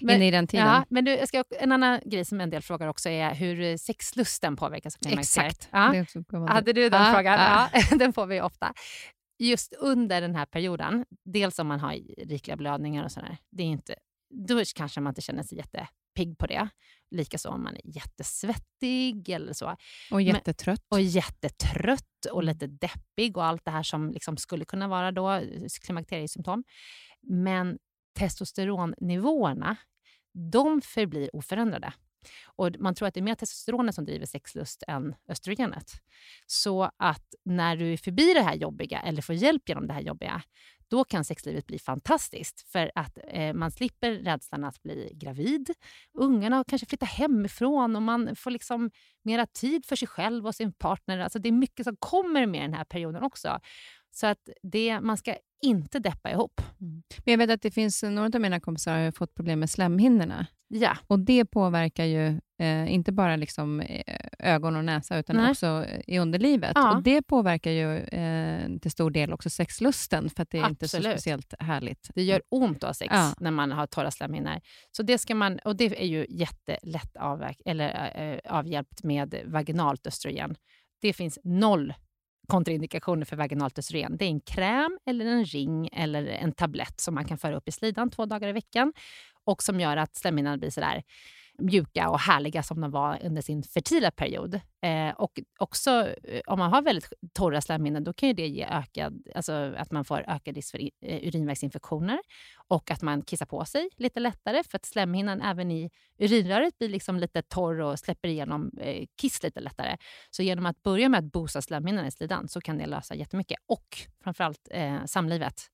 men, inne i den tiden. Ja, men du, jag ska, en annan grej som en del frågar också är hur sexlusten påverkas av Exakt. Ja. Hade du den frågan? Den får vi ofta. Just under den här perioden, dels om man har rikliga blödningar och sådär, det är inte, då kanske man inte känner sig jätte pigg på det. Likaså om man är jättesvettig eller så. Och jättetrött. Men, och jättetrött och lite deppig och allt det här som liksom skulle kunna vara då klimakteriesymptom. Men testosteronnivåerna, de förblir oförändrade. Och man tror att det är mer testosteronet som driver sexlust än östrogenet. Så att när du är förbi det här jobbiga eller får hjälp genom det här jobbiga, då kan sexlivet bli fantastiskt. För att eh, man slipper rädslan att bli gravid. Ungarna kanske flyttar hemifrån och man får liksom mera tid för sig själv och sin partner. Alltså det är mycket som kommer med den här perioden också. Så att det, man ska inte deppa ihop. Mm. Men jag vet att det finns några av mina kompisar har fått problem med slemhinnorna. Ja. Och det påverkar ju eh, inte bara liksom, eh, ögon och näsa, utan Nej. också i underlivet. Ja. Och Det påverkar ju eh, till stor del också sexlusten, för det är Absolut. inte så speciellt härligt. Det gör ont att ha sex ja. när man har torra slemhinnor. Så det, ska man, och det är ju jättelätt avverk, eller, äh, avhjälpt med vaginalt östrogen. Det finns noll kontraindikationer för vaginalt östrogen. Det är en kräm, eller en ring eller en tablett som man kan föra upp i slidan två dagar i veckan och som gör att slemhinnorna blir sådär mjuka och härliga som de var under sin fertila period. Eh, och också eh, om man har väldigt torra slemhinnor då kan det ge ökad, alltså att man får ökad risk för eh, urinvägsinfektioner och att man kissar på sig lite lättare för att slemhinnan även i urinröret blir liksom lite torr och släpper igenom eh, kiss lite lättare. Så genom att börja med att boosta slemhinnan i slidan så kan det lösa jättemycket. Och framförallt eh, samlivet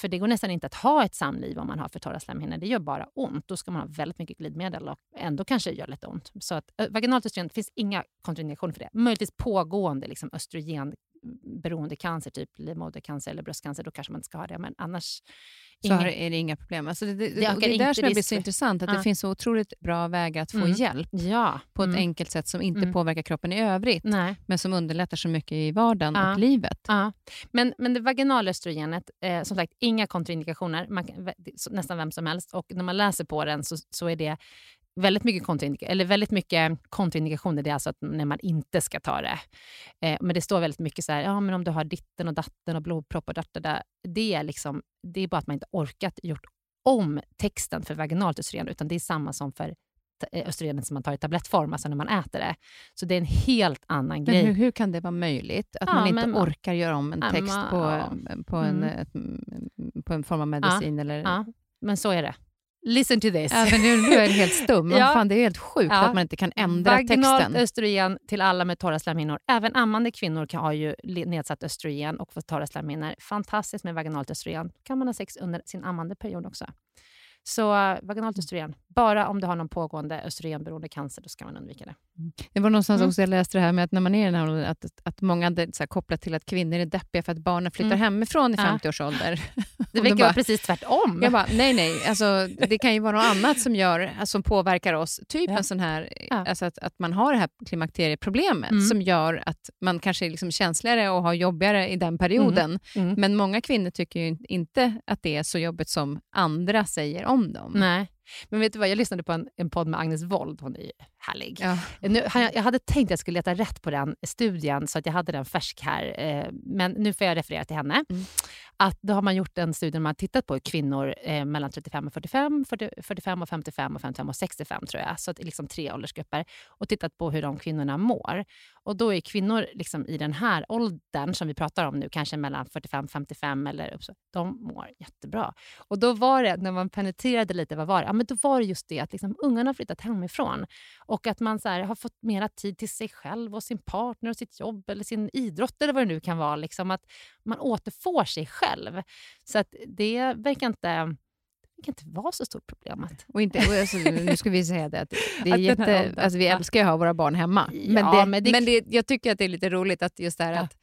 för det går nästan inte att ha ett samliv om man har för torra slemhinnor. Det gör bara ont. Då ska man ha väldigt mycket glidmedel och ändå kanske det gör lite ont. Så att, eh, vaginalt östrogen, det finns inga kontraindikationer för det. Möjligtvis pågående liksom, östrogen beroendecancer, typ livmodercancer eller bröstcancer, då kanske man inte ska ha det. Men annars... Så har- är det inga problem. Alltså det, det, Det det, är där som det blir så intressant, att Ja. det finns så otroligt bra vägar att få Mm. hjälp Ja. på ett Mm. enkelt sätt som inte Mm. påverkar kroppen i övrigt, Nej. men som underlättar så mycket i vardagen Ja. och livet. Men, men det vaginala östrogenet, eh, som sagt, inga kontraindikationer. Man nästan vem som helst. Och när man läser på den så, så är det väldigt mycket, kontraindika- eller väldigt mycket kontraindikationer. Det är alltså att när man inte ska ta det. Eh, men det står väldigt mycket så här, ja men om du har ditten och datten och blodpropp och datta där. Det är, liksom, det är bara att man inte orkat gjort om texten för vaginalt östrogen, utan det är samma som för eh, östrogenet som man tar i tablettform, alltså när man äter det. Så det är en helt annan Men grej. hur, hur kan det vara möjligt? Att Ja, man inte man- orkar göra om en text man- på, ja. på, en, Mm. ett, på en form av medicin? eller... Ja, men så är det. Listen to this. Men nu, nu är jag helt stum. Ja. Fan, det är helt sjukt Ja. att man inte kan ändra Vaginalt texten. östrogen till alla med torra slemhinnor. Även ammande kvinnor kan ha ju nedsatt östrogen och få torra slemhinnor. Fantastiskt med vaginalt östrogen. kan man ha sex under sin ammande period också. Så eh, vaginalt östrogen, bara om du har någon pågående östrogenberoende cancer, då ska man undvika det. Det var någonstans Mm. också jag läste det här med att när man är i den här åldern, att, att många hade så här, kopplat till att kvinnor är deppiga för att barnen flyttar Mm. hemifrån i Ja. 50 års ålder. Det Och verkar vara precis tvärtom. Jag bara, nej, nej. Alltså, det kan ju vara något annat som, gör, alltså, som påverkar oss. Typ Ja. en sån här, Ja. alltså att, att man har det här klimakterieproblemet Mm. som gör att man kanske är liksom känsligare och har jobbigare i den perioden. Mm. Men många kvinnor tycker ju inte att det är så jobbigt som andra säger om dem. Nej. Men vet du vad, jag lyssnade på en, en podd med Agnes Wold, hon är ju härlig. Ja. Nu, jag hade tänkt att jag skulle leta rätt på den studien så att jag hade den färsk här. Eh, men nu får jag referera till henne. Mm. Att då har man gjort en studie där man har tittat på kvinnor eh, mellan 35 och 45, 40, 45 och 55 och 55 och 65 tror jag. Så att det är liksom tre åldersgrupper. Och tittat på hur de kvinnorna mår. Och då är kvinnor liksom i den här åldern som vi pratar om nu, kanske mellan 45 och 55 eller upp de mår jättebra. Och då var det, när man penetrerade lite, vad var det? Ja, men då var det just det att liksom, ungarna har flyttat hemifrån och att man så här, har fått mera tid till sig själv och sin partner och sitt jobb eller sin idrott eller vad det nu kan vara. Liksom, att man återfår sig själv. Så att det verkar inte, det verkar inte vara så stort problem. Och inte, och alltså, nu ska vi säga det att det är Att jätte, alltså, vi älskar ju att ha våra barn hemma. Ja, men det, men det- men det, jag tycker att det är lite roligt att just det här Ja. att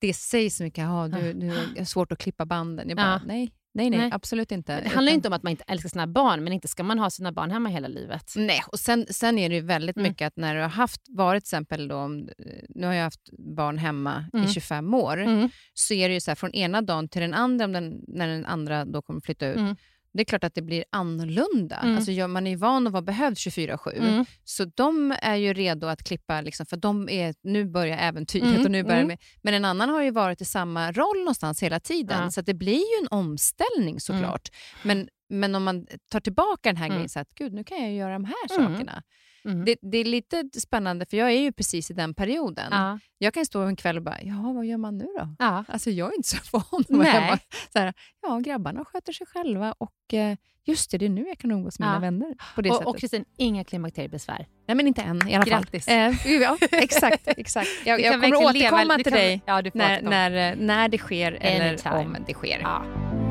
det sägs så mycket, ja, du, du har svårt att klippa banden. Jag bara, Ja. nej, nej, nej, Nej. absolut inte. det handlar Utan- inte om att man inte älskar sina barn, men inte ska man ha sina barn hemma hela livet. Nej, och sen, sen är det ju väldigt Mm. mycket att när du har haft, varit exempel då, om- nu har jag haft barn hemma Mm. i 25 år, Mm. så är det ju så här från ena dagen till den andra, den, när den andra då kommer flytta ut, Mm. Det är klart att det blir annorlunda. Mm. Alltså, man är ju van att vara behövd 24-7. Mm. Så de är ju redo att klippa, liksom, för de är, nu börjar äventyret. Mm, Och nu börjar mm. med, men en annan har ju varit i samma roll någonstans hela tiden. Ja. Så det blir ju en omställning såklart. Men, men om man tar tillbaka den här Mm. grejen, så att gud, nu kan jag ju göra de här Mm. sakerna. Mm. Det, det är lite spännande, för jag är ju precis i den perioden. ja. Jag kan stå en kväll och bara, ja, vad gör man nu då? Ja. Alltså jag är inte så van att vara Nej. hemma. Så här, ja, grabbarna sköter sig själva och eh, just det, det är nu jag kan umgås med Ja. mina vänner. På det Och, sättet. och Kristin, inga klimakteriebesvär. Nej, men inte än i alla fall. Grattis. Eh, ja, exakt. exakt. Jag, jag kommer leva- återkomma vi till kan- dig Ja, när, när, eh, när det sker eller Anytime. om det sker.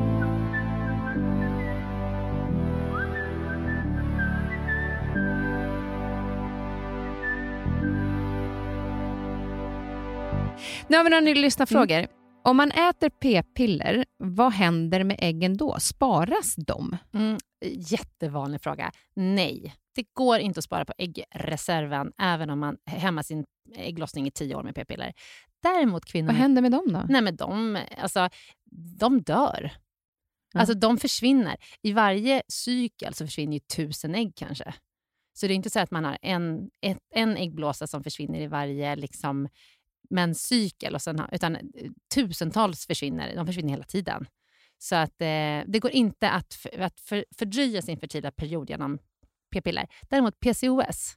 Nu har vi några lyssnarfrågor. Om man äter p-piller, vad händer med äggen då? Sparas de? Mm, jättevanlig fråga. Nej, det går inte att spara på äggreserven även om man hämmar sin ägglossning i tio år med p-piller. Däremot kvinnor Vad händer med dem då? Nej, men de, alltså, de dör. Ja. Alltså, de försvinner. I varje cykel så försvinner ju tusen ägg kanske. Så det är inte så att man har en, ett, en äggblåsa som försvinner i varje liksom, menscykel, och sen, utan eh, tusentals försvinner. De försvinner hela tiden. Så att, eh, det går inte att, för, att för, fördröja sin fertila period genom p-piller. Däremot PCOS,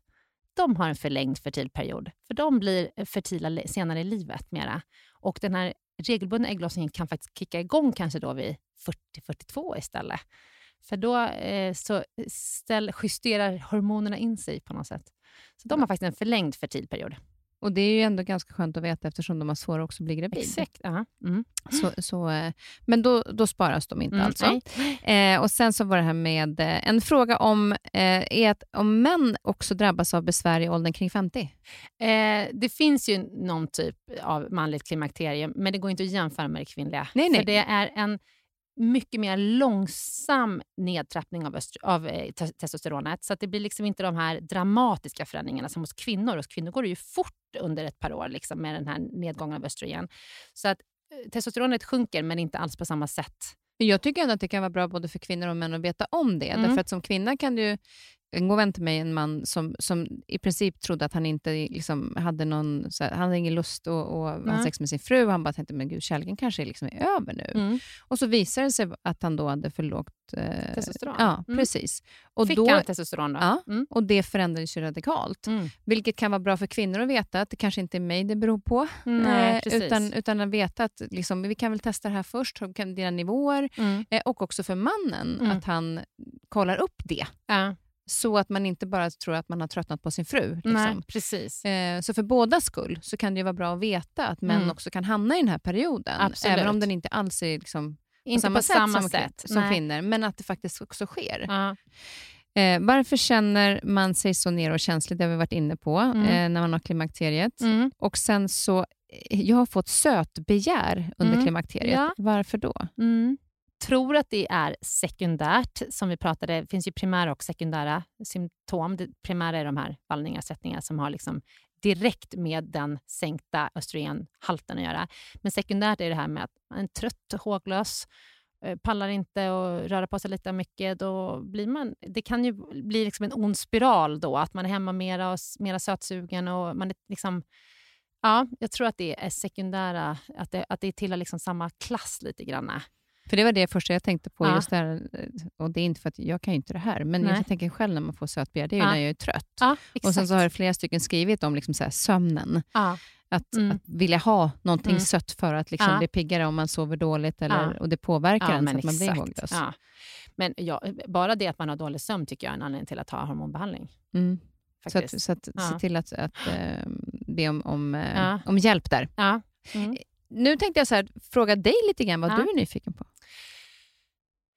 de har en förlängd fertil period. För de blir fertila senare i livet mera. Och den här regelbundna ägglossningen kan faktiskt kicka igång kanske då vid 40-42 istället. För då eh, så ställ, justerar hormonerna in sig på något sätt. Så de har faktiskt en förlängd fertil period. Och det är ju ändå ganska skönt att veta eftersom de har svårare också att bli gravid. Exakt. Uh mm. så, så, eh, men då, då sparas de inte Mm, alltså. Eh, och Sen så var det här med eh, en fråga om, eh, är att om män också drabbas av besvär i åldern kring 50. Eh, det finns ju någon typ av manligt klimakterium, men det går inte att jämföra med det kvinnliga. Nej, nej. För det är en mycket mer långsam nedtrappning av, östro- av eh, te- testosteronet. Så att det blir liksom inte de här dramatiska förändringarna som hos kvinnor. Hos kvinnor går det ju fort under ett par år liksom, med den här nedgången av östrogen. Så att eh, testosteronet sjunker, men inte alls på samma sätt. Jag tycker ändå att det kan vara bra både för kvinnor och män att veta om det. Mm. Därför att som kvinna kan du... En god vän till mig, en man som, som i princip trodde att han inte liksom hade någon... Här, han hade ingen lust att, ha sex med sin fru. Han bara tänkte, men gud, kärleken kanske liksom är över nu. Och så visade det sig att han då hade för lågt... Eh, Testosteron. Ja, Mm. precis. Och, Fick då, han testosteron då? Ja. Mm. och det förändrades ju radikalt. Mm. Vilket kan vara bra för kvinnor att veta att det kanske inte är mig det beror på. Nej, Eh, utan, utan att veta att liksom, vi kan väl testa det här först, dina nivåer. Mm. Eh, och också för mannen, Mm. att han kollar upp det. Ja. Så att man inte bara tror att man har tröttnat på sin fru. Liksom. Nej, precis. Eh, så för båda skull så kan det ju vara bra att veta att män Mm. också kan hamna i den här perioden. Absolut. Även om den inte alls är liksom Inte samma på sätt samma som, sätt. som Nej. kvinnor, men att det faktiskt också sker. Ja. Eh, varför känner man sig så ner och känslig? Det har vi varit inne på, Mm. eh, när man har klimakteriet. Mm. Och sen så, eh, jag har fått sötbegär under Mm. klimakteriet. Ja. Varför då? Tror att det är sekundärt, som vi pratade, det finns ju primära och sekundära symptom. Det primära är de här vallningar, sättningar som har liksom direkt med den sänkta östrogenhalten att göra. Men sekundärt är det här med att man är trött, håglös, eh, pallar inte och röra på sig lite mycket. Då blir man, det kan ju bli liksom en ond spiral då, att man är hemma mera och mera sötsugen och man är liksom Ja, jag tror att det är sekundära, att det, att det tillhör liksom samma klass lite grann. För det var det första jag tänkte på. Ja. just det här, eh, och det är inte för att jag kan ju inte det här, men Nej. jag tänker själv när man får sötbegär, det är ju när jag är trött. Ja, exakt. Och sen så har flera stycken skrivit om liksom så här sömnen. Att, Mm. att vilja ha någonting Mm. sött för att liksom Ja. bli piggare om man sover dåligt eller, Ja. och det påverkar Ja, en så att man blir håglös. Ja. Men ja, bara det att man har dålig sömn tycker jag är en anledning till att ha hormonbehandling. Mm. Så att, så att se till att, att eh, be om, om, eh, om hjälp där. Mm. Nu tänkte jag så här, fråga dig lite grann vad Ja. du är nyfiken på.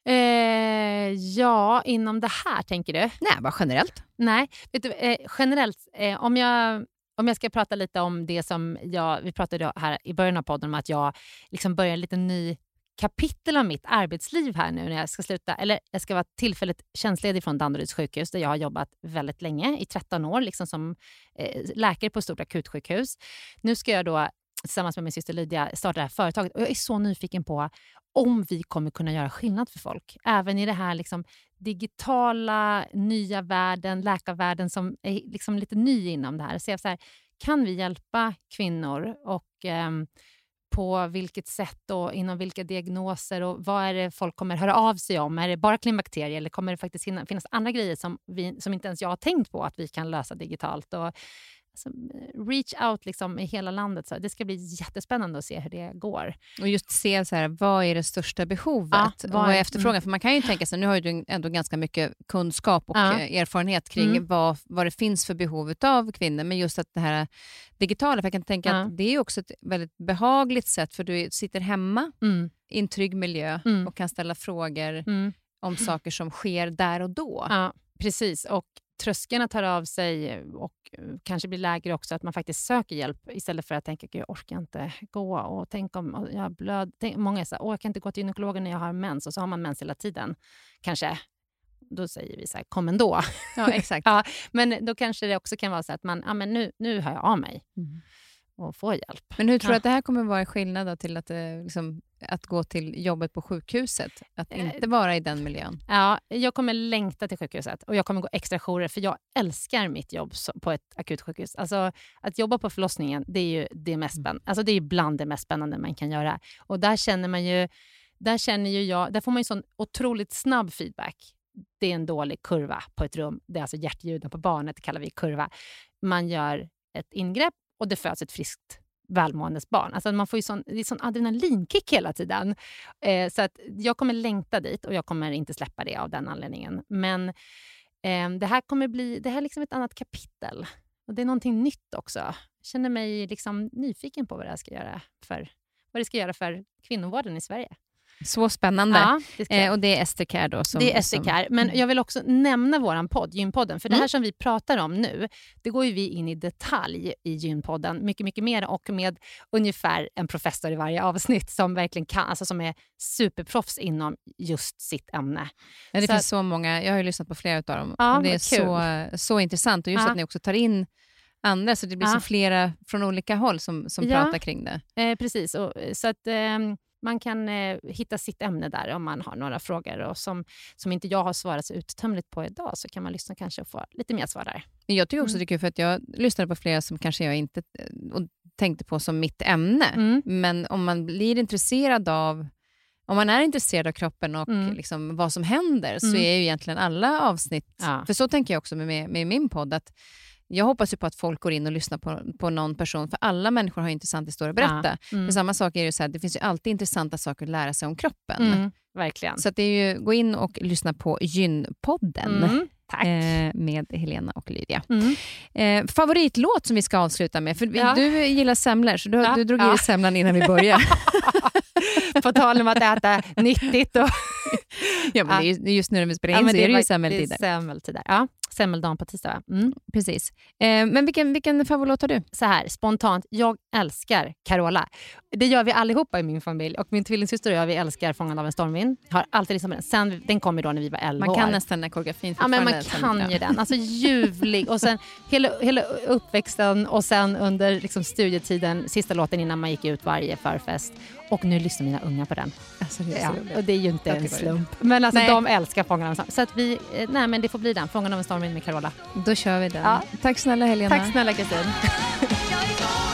Eh, ja, inom det här tänker du? Nej, bara generellt. Nej, vet du, eh, generellt, eh, om, jag, om jag ska prata lite om det som jag... Vi pratade här i början av podden om att jag liksom börjar en liten ny kapitel av mitt arbetsliv här nu när jag ska sluta, eller jag ska vara tillfälligt tjänstledig från Danderyds sjukhus där jag har jobbat väldigt länge, i 13 år, liksom som eh, läkare på ett stort akutsjukhus. Nu ska jag då tillsammans med min syster Lydia starta det här företaget och jag är så nyfiken på om vi kommer kunna göra skillnad för folk. Även i det här liksom digitala, nya världen, läkarvärlden som är liksom lite ny inom det här. Så jag så här kan vi hjälpa kvinnor och eh, på vilket sätt och inom vilka diagnoser och vad är det folk kommer höra av sig om? Är det bara klimakterier eller kommer det faktiskt finnas andra grejer som, vi, som inte ens jag har tänkt på att vi kan lösa digitalt? Och, alltså, reach out liksom i hela landet. Så det ska bli jättespännande att se hur det går. Och just se så här, vad är det största behovet Ja, och vad vad är efterfrågan? För man kan ju tänka sig, nu har du ändå ganska mycket kunskap och Ja. eh, erfarenhet kring Mm. vad, vad det finns för behov av kvinnor, men just att det här digitala, för jag kan tänka Ja. att det är också ett väldigt behagligt sätt, för du sitter hemma Mm. i en trygg miljö Mm. och kan ställa frågor Mm. om saker som sker där och då. Precis. Och tröskeln att höra av sig och eh, kanske blir lägre också, att man faktiskt söker hjälp istället för att tänka att jag orkar inte gå och tänk om jag har blöd. Tänk, många är så här, Åh, jag kan inte gå till gynekologen när jag har mens och så har man mens hela tiden. Kanske. Då säger vi så här, kom ändå. Ja, exakt. Ja, men då kanske det också kan vara så att man, ja, men nu, nu hör jag av mig Mm. Och får hjälp. Men hur tror du Ja. att det här kommer vara skillnad då till att, eh, liksom, att gå till jobbet på sjukhuset? Att Eh, inte vara i den miljön? Ja, jag kommer längta till sjukhuset och jag kommer gå extra jourer för jag älskar mitt jobb på ett akutsjukhus. Alltså, att jobba på förlossningen det är ju det mest spännande. Alltså, det är ju bland det mest spännande man kan göra. Och där känner man ju, där känner ju jag, där får man ju sån otroligt snabb feedback. Det är en dålig kurva på ett rum. Det är alltså hjärtljuden på barnet kallar vi kurva. Man gör ett ingrepp och det föds ett friskt välmåendes barn. Alltså man får ju sån, det är sån adrenalinkick hela tiden. Eh, så att jag kommer längta dit och jag kommer inte släppa det av den anledningen. Men eh, det här kommer bli det här är liksom ett annat kapitel. Och Det är någonting nytt också. Jag känner mig liksom nyfiken på vad det här ska göra för, vad det ska göra för kvinnovården i Sverige. Så spännande. Ja, det. Eh, och det är Ester Care då? Som, det är Ester som-. Men Mm. jag vill också nämna vår podd, Gynpodden. För det här Mm. som vi pratar om nu, det går ju vi in i detalj i Gynpodden. Mycket, mycket mer och med ungefär en professor i varje avsnitt som verkligen kan, alltså som är superproffs inom just sitt ämne. Ja, det Så finns så många. Jag har lyssnat på flera av dem. Ja, det är så, så intressant. Och just Ja. att ni också tar in andra, så det blir så flera från olika håll som, som pratar kring det. Eh, precis, och, eh, så att eh, man kan eh, hitta sitt ämne där om man har några frågor. Och som, som inte jag har svarat så uttömligt på idag så kan man lyssna kanske och få lite mer svar där. Men jag tycker också Mm. det är kul för att jag lyssnade på flera som kanske jag inte eh, och tänkte på som mitt ämne. Mm. Men om man blir intresserad av om man är intresserad av kroppen och Mm. liksom vad som händer så Mm. är ju egentligen alla avsnitt, Ja. för så tänker jag också med, med min podd, att jag hoppas ju på att folk går in och lyssnar på, på någon person, för alla människor har ju intressant historia att berätta. Ja. Mm. Men samma sak är det så här, det finns ju alltid intressanta saker att lära sig om kroppen. Mm. Verkligen. Så att det är ju, gå in och lyssna på Gynpodden Mm. Tack. eh, med Helena och Lydia. Mm. Eh, favoritlåt som vi ska avsluta med, för Ja. du gillar semlor, så du, Ja. du drog i Ja. dig semlan innan vi började. På tal om att äta nyttigt. Och, ja, men det är ju, just nu när vi spelar in så är det ju semmeltider. Det är semmeltider. Ja, semmeldagen på tisdag. Mm. Precis. Eh, men vilken, vilken favoritlåt har du? Så här, spontant, jag älskar Carola. Det gör vi allihopa i min familj. Och min tvillingsyster och jag, vi älskar Fångad av en stormvind. Har alltid på den. Sen, den kom ju då när vi var 11 Man kan år. nästan den här koreografin Ja, men man kan ju den. Alltså ljuvlig. Och sen hela, hela uppväxten och sen under liksom, studietiden, sista låten innan man gick ut varje förfest. Och nu lyssnar mina unga på den. Alltså, det Ja, och det är ju inte en tycker det. slump. Men alltså Nej. de älskar Fångarna av en stormvind. Så att vi, eh, nej men det får bli den. Fångarna av en stormvind med Carola. Då kör vi den. Ja. Tack snälla Helena. Tack snälla Kristin.